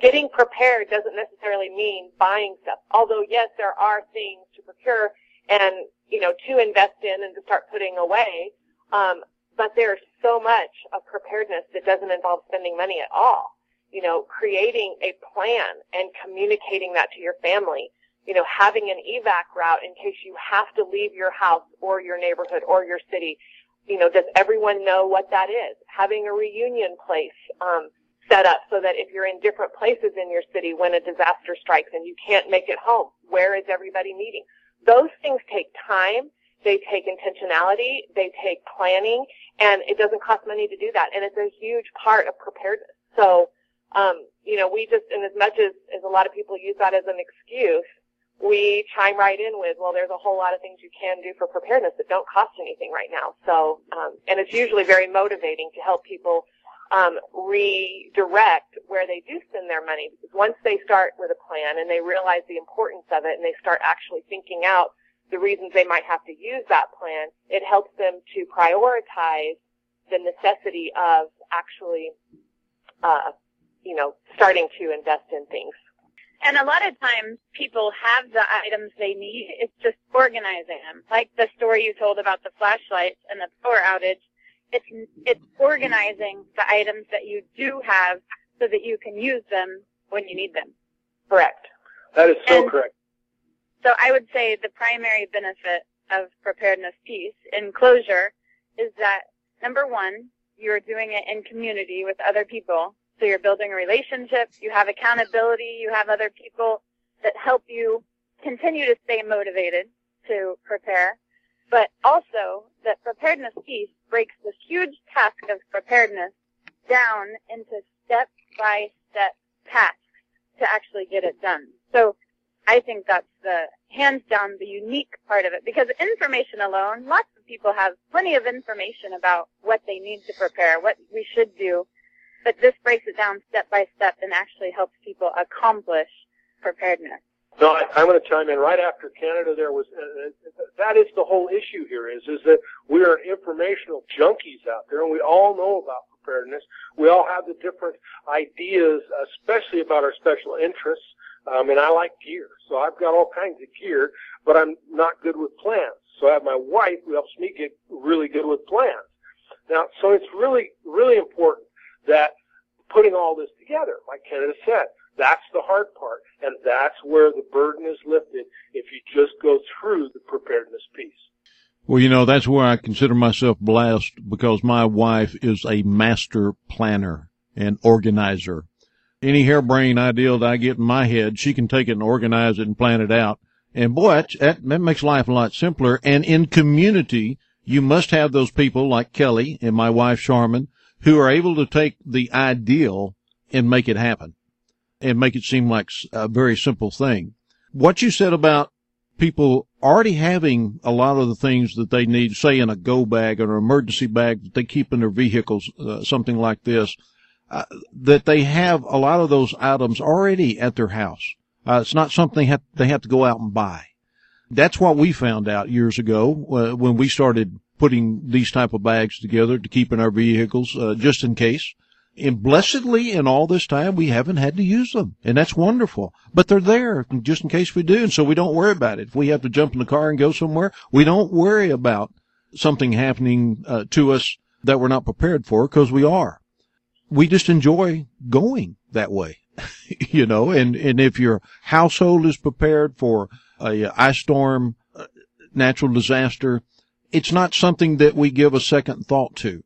getting prepared doesn't necessarily mean buying stuff. Although, yes, there are things to procure and you know to invest in and to start putting away. Um, but there's so much of preparedness that doesn't involve spending money at all. You know, creating a plan and communicating that to your family you know, having an evac route in case you have to leave your house or your neighborhood or your city. you know, does everyone know what that is? Having a reunion place um, set up so that if you're in different places in your city when a disaster strikes and you can't make it home, where is everybody meeting? Those things take time. They take intentionality. They take planning, and it doesn't cost money to do that. And it's a huge part of preparedness. So, um, you know, we just, and as much as, as a lot of people use that as an excuse, we chime right in with, well, there's a whole lot of things you can do for preparedness that don't cost anything right now. So, um, and it's usually very motivating to help people um, redirect where they do spend their money. Because once they start with a plan and they realize the importance of it and they start actually thinking out the reasons they might have to use that plan, it helps them to prioritize the necessity of actually, uh, you know, starting to invest in things. And a lot of times people have the items they need. It's just organizing them. Like the story you told about the flashlights and the power outage. It's, it's organizing the items that you do have so that you can use them when you need them. Correct. That is so And- correct. So I would say the primary benefit of preparedness peace in closure is that number one, you're doing it in community with other people. So you're building a relationship, you have accountability, you have other people that help you continue to stay motivated to prepare. But also that preparedness peace breaks this huge task of preparedness down into step by step tasks to actually get it done. So I think that's the hands down the unique part of it because information alone, lots of people have plenty of information about what they need to prepare, what we should do, but this breaks it down step by step and actually helps people accomplish preparedness. No, I, I'm going to chime in right after Kennedy. There was uh, uh, that is the whole issue here is is that we are informational junkies out there, and we all know about preparedness. We all have the different ideas, especially about our special interests. Um, and I like gear, so I've got all kinds of gear, but I'm not good with plans. So I have my wife who helps me get really good with plans. Now, so it's really, really important that putting all this together, like Kennedy said, that's the hard part, and that's where the burden is lifted if you just go through the preparedness peace. Well, you know, that's where I consider myself blessed because my wife is a master planner and organizer. Any harebrained idea that I get in my head, she can take it and organize it and plan it out. And boy, that, that makes life a lot simpler. And in community, you must have those people like Kelly and my wife Charmin who are able to take the ideal and make it happen and make it seem like a very simple thing. What you said about people already having a lot of the things that they need, say in a go bag or an emergency bag that they keep in their vehicles, uh, something like this, uh, that they have a lot of those items already at their house. Uh, it's not something they have, to go out and buy. That's what we found out years ago uh, when we started putting these type of bags together to keep in our vehicles, uh, just in case. And blessedly, in all this time, we haven't had to use them, and that's wonderful. But they're there just in case we do, and so we don't worry about it. If we have to jump in the car and go somewhere, we don't worry about something happening uh, to us that we're not prepared for, because we are. We just enjoy going that way, you know. And and if your household is prepared for a ice storm, uh, natural disaster, it's not something that we give a second thought to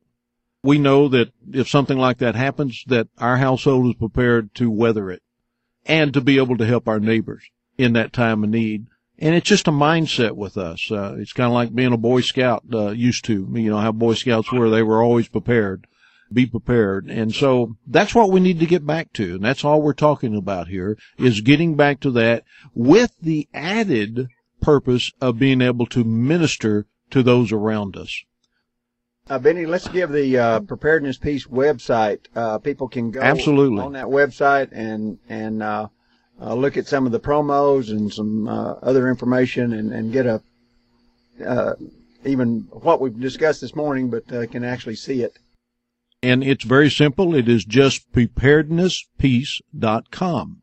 we know that if something like that happens, that our household is prepared to weather it and to be able to help our neighbors in that time of need. And it's just a mindset with us. Uh, it's kind of like being a Boy Scout uh, used to. You know how Boy Scouts were; they were always prepared. Be prepared, and so that's what we need to get back to, and that's all we're talking about here is getting back to that with the added purpose of being able to minister to those around us. Uh, Benny, let's give the uh, preparedness peace website. Uh, people can go Absolutely. on that website and and uh, uh, look at some of the promos and some uh, other information and, and get a uh, even what we've discussed this morning, but uh, can actually see it. And it's very simple. It is just preparednesspeace.com.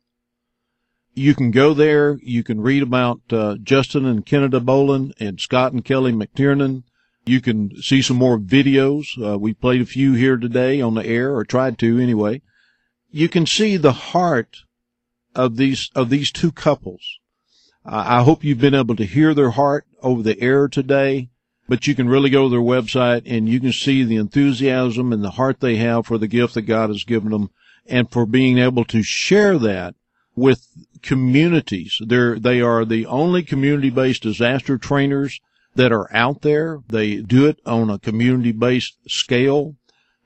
You can go there. You can read about uh, Justin and Kennedy Bolin and Scott and Kelly McTiernan. You can see some more videos. Uh, we played a few here today on the air, or tried to anyway. You can see the heart of these of these two couples. Uh, I hope you've been able to hear their heart over the air today. but you can really go to their website and you can see the enthusiasm and the heart they have for the gift that God has given them and for being able to share that with communities. They're, they are the only community-based disaster trainers that are out there. They do it on a community-based scale.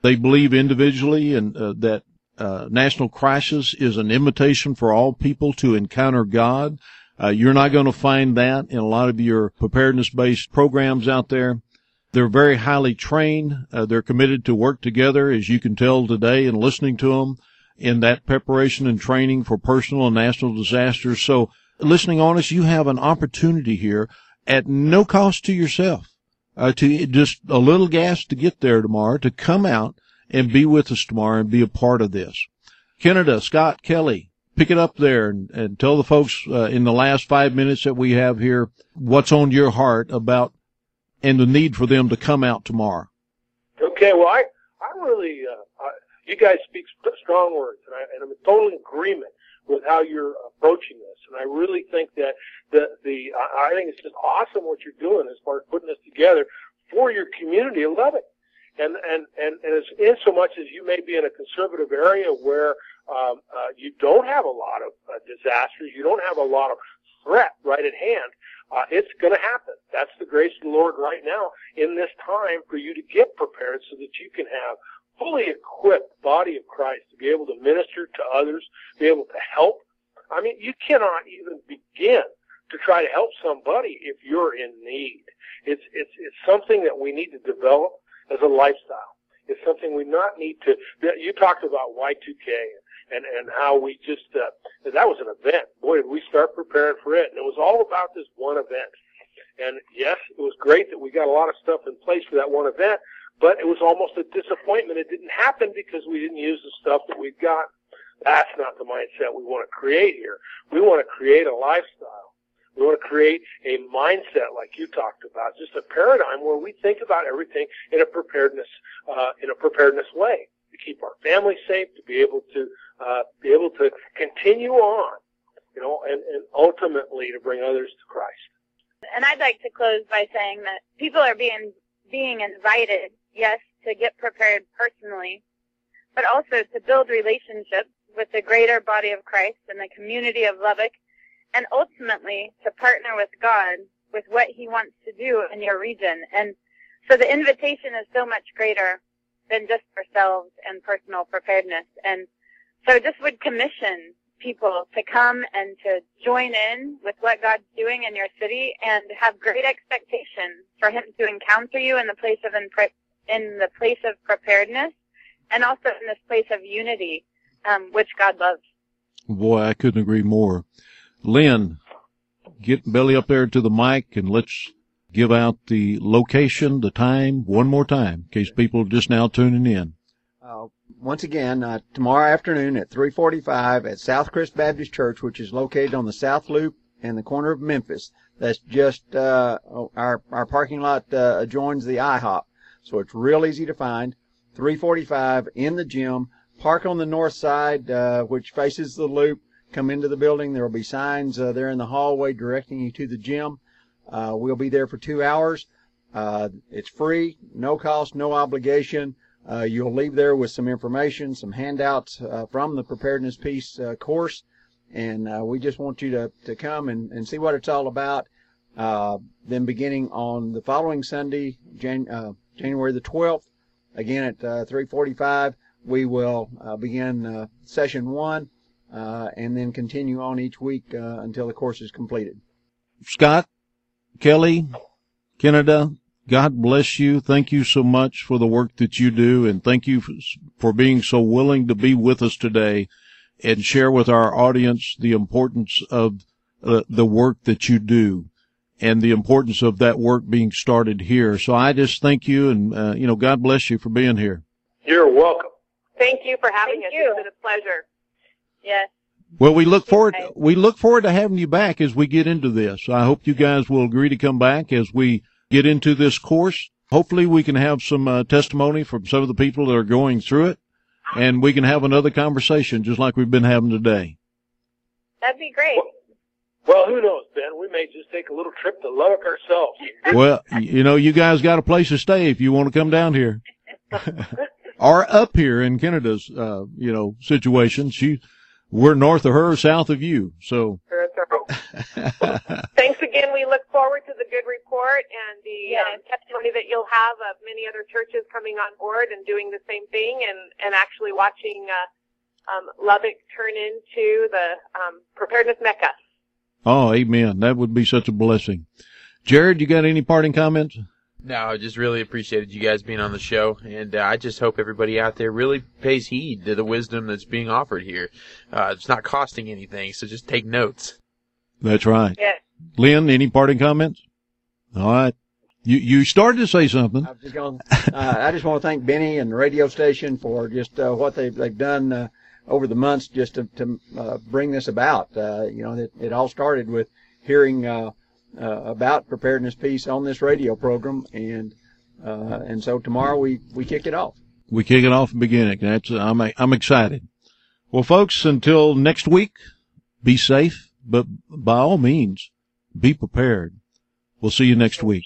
They believe individually and uh, that uh, national crisis is an invitation for all people to encounter God. Uh, you're not going to find that in a lot of your preparedness-based programs out there. They're very highly trained. Uh, they're committed to work together, as you can tell today in listening to them in that preparation and training for personal and national disasters. So listening on us, you have an opportunity here at no cost to yourself, uh, to just a little gas to get there tomorrow, to come out and be with us tomorrow and be a part of this. Kennedy, Scott, Kelly, pick it up there and, and tell the folks uh, in the last five minutes that we have here what's on your heart about and the need for them to come out tomorrow. Okay, well, I, I really, uh, you guys speak st- strong words, and, I, I'm in total agreement with how you're approaching this. And I really think that the, the, I I think it's just awesome what you're doing as far as putting this together for your community of Lubbock. And, and, and, and as, in so much as you may be in a conservative area where, um, uh, you don't have a lot of uh, disasters, you don't have a lot of threat right at hand, uh, it's going to happen. That's the grace of the Lord right now in this time for you to get prepared so that you can have fully equipped body of Christ to be able to minister to others, be able to help. I mean, you cannot even begin to try to help somebody if you're in need. It's it's it's something that we need to develop as a lifestyle. It's something we not need to. You talked about Y2K and and how we just uh, that was an event. Boy, did we start preparing for it, and it was all about this one event. And yes, it was great that we got a lot of stuff in place for that one event, but it was almost a disappointment. It didn't happen because we didn't use the stuff that we've got. That's not the mindset we want to create here. We want to create a lifestyle. We want to create a mindset like you talked about, just a paradigm where we think about everything in a preparedness, uh, in a preparedness way to keep our family safe, to be able to, uh, be able to continue on, you know, and, and ultimately to bring others to Christ. And I'd like to close by saying that people are being being invited, yes, to get prepared personally, but also to build relationships with the greater body of Christ and the community of Lubbock, and ultimately to partner with God with what He wants to do in your region. And so the invitation is so much greater than just ourselves and personal preparedness. And so just would commission people to come and to join in with what God's doing in your city and have great expectation for Him to encounter you in the place of in the place of preparedness and also in this place of unity, um, which God loves. Boy, I couldn't agree more. Lynn, get belly up there to the mic and let's give out the location, the time, one more time, in case people are just now tuning in. Uh, once again, uh, tomorrow afternoon at 3:45 at Southcrest Baptist Church, which is located on the South Loop in the corner of Memphis. That's just uh, our our parking lot uh, adjoins the IHOP, so it's real easy to find. 3:45 in the gym. Park on the north side, uh, which faces the loop. Come into the building. There will be signs uh, there in the hallway directing you to the gym. Uh, we'll be there for two hours. Uh, it's free, no cost, no obligation. Uh, you'll leave there with some information, some handouts uh, from the preparedness peace course, and uh, we just want you to, to come and, and see what it's all about. then beginning on the following Sunday, Jan, January the 12th, again at uh, 3:45, we will uh, begin uh, session one, and then continue on each week until the course is completed. Scott, Kelly, Kennedy, God bless you. Thank you so much for the work that you do and thank you for being so willing to be with us today and share with our audience the importance of uh, the work that you do and the importance of that work being started here. So I just thank you and, uh, you know, God bless you for being here. You're welcome. Thank you for having Thank us. you. It's been a pleasure. Yes. Well, we look forward, we look forward to having you back as we get into this. I hope you guys will agree to come back as we get into this course. Hopefully we can have some uh, testimony from some of the people that are going through it and we can have another conversation just like we've been having today. That'd be great. Well, who knows, Ben? We may just take a little trip to Lubbock ourselves. Well, you know, you guys got a place to stay if you want to come down here. or up here in Kennedy's, uh, you know, situation. She, we're north of her, south of you. So, Thanks again. We look forward to the good report and the um, testimony that you'll have of many other churches coming on board and doing the same thing and, and actually watching uh, um, Lubbock turn into the um, preparedness mecca. Oh, amen. That would be such a blessing. Jared, you got any parting comments? No, I just really appreciated you guys being on the show, and uh, I just hope everybody out there really pays heed to the wisdom that's being offered here. Uh, it's not costing anything, so just take notes. That's right. Yeah. Lynn, any parting comments? All right. You, you started to say something. I was just going. Uh, I just want to thank Benny and the radio station for just uh, what they've they've done uh, over the months just to, to uh, bring this about. Uh, you know, it, it all started with hearing uh, uh, about preparedness peace on this radio program, and uh, and so tomorrow we we kick it off. We kick it off and begin it. That's, I'm, I'm excited. Well, folks, until next week, be safe, but by all means, be prepared. We'll see you next week.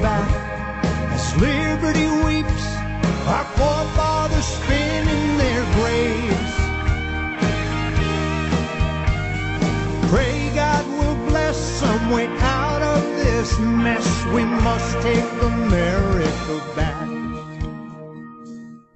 back as liberty weeps, our forefathers spin in their graves. Pray God will bless some way out of this mess. We must take America back.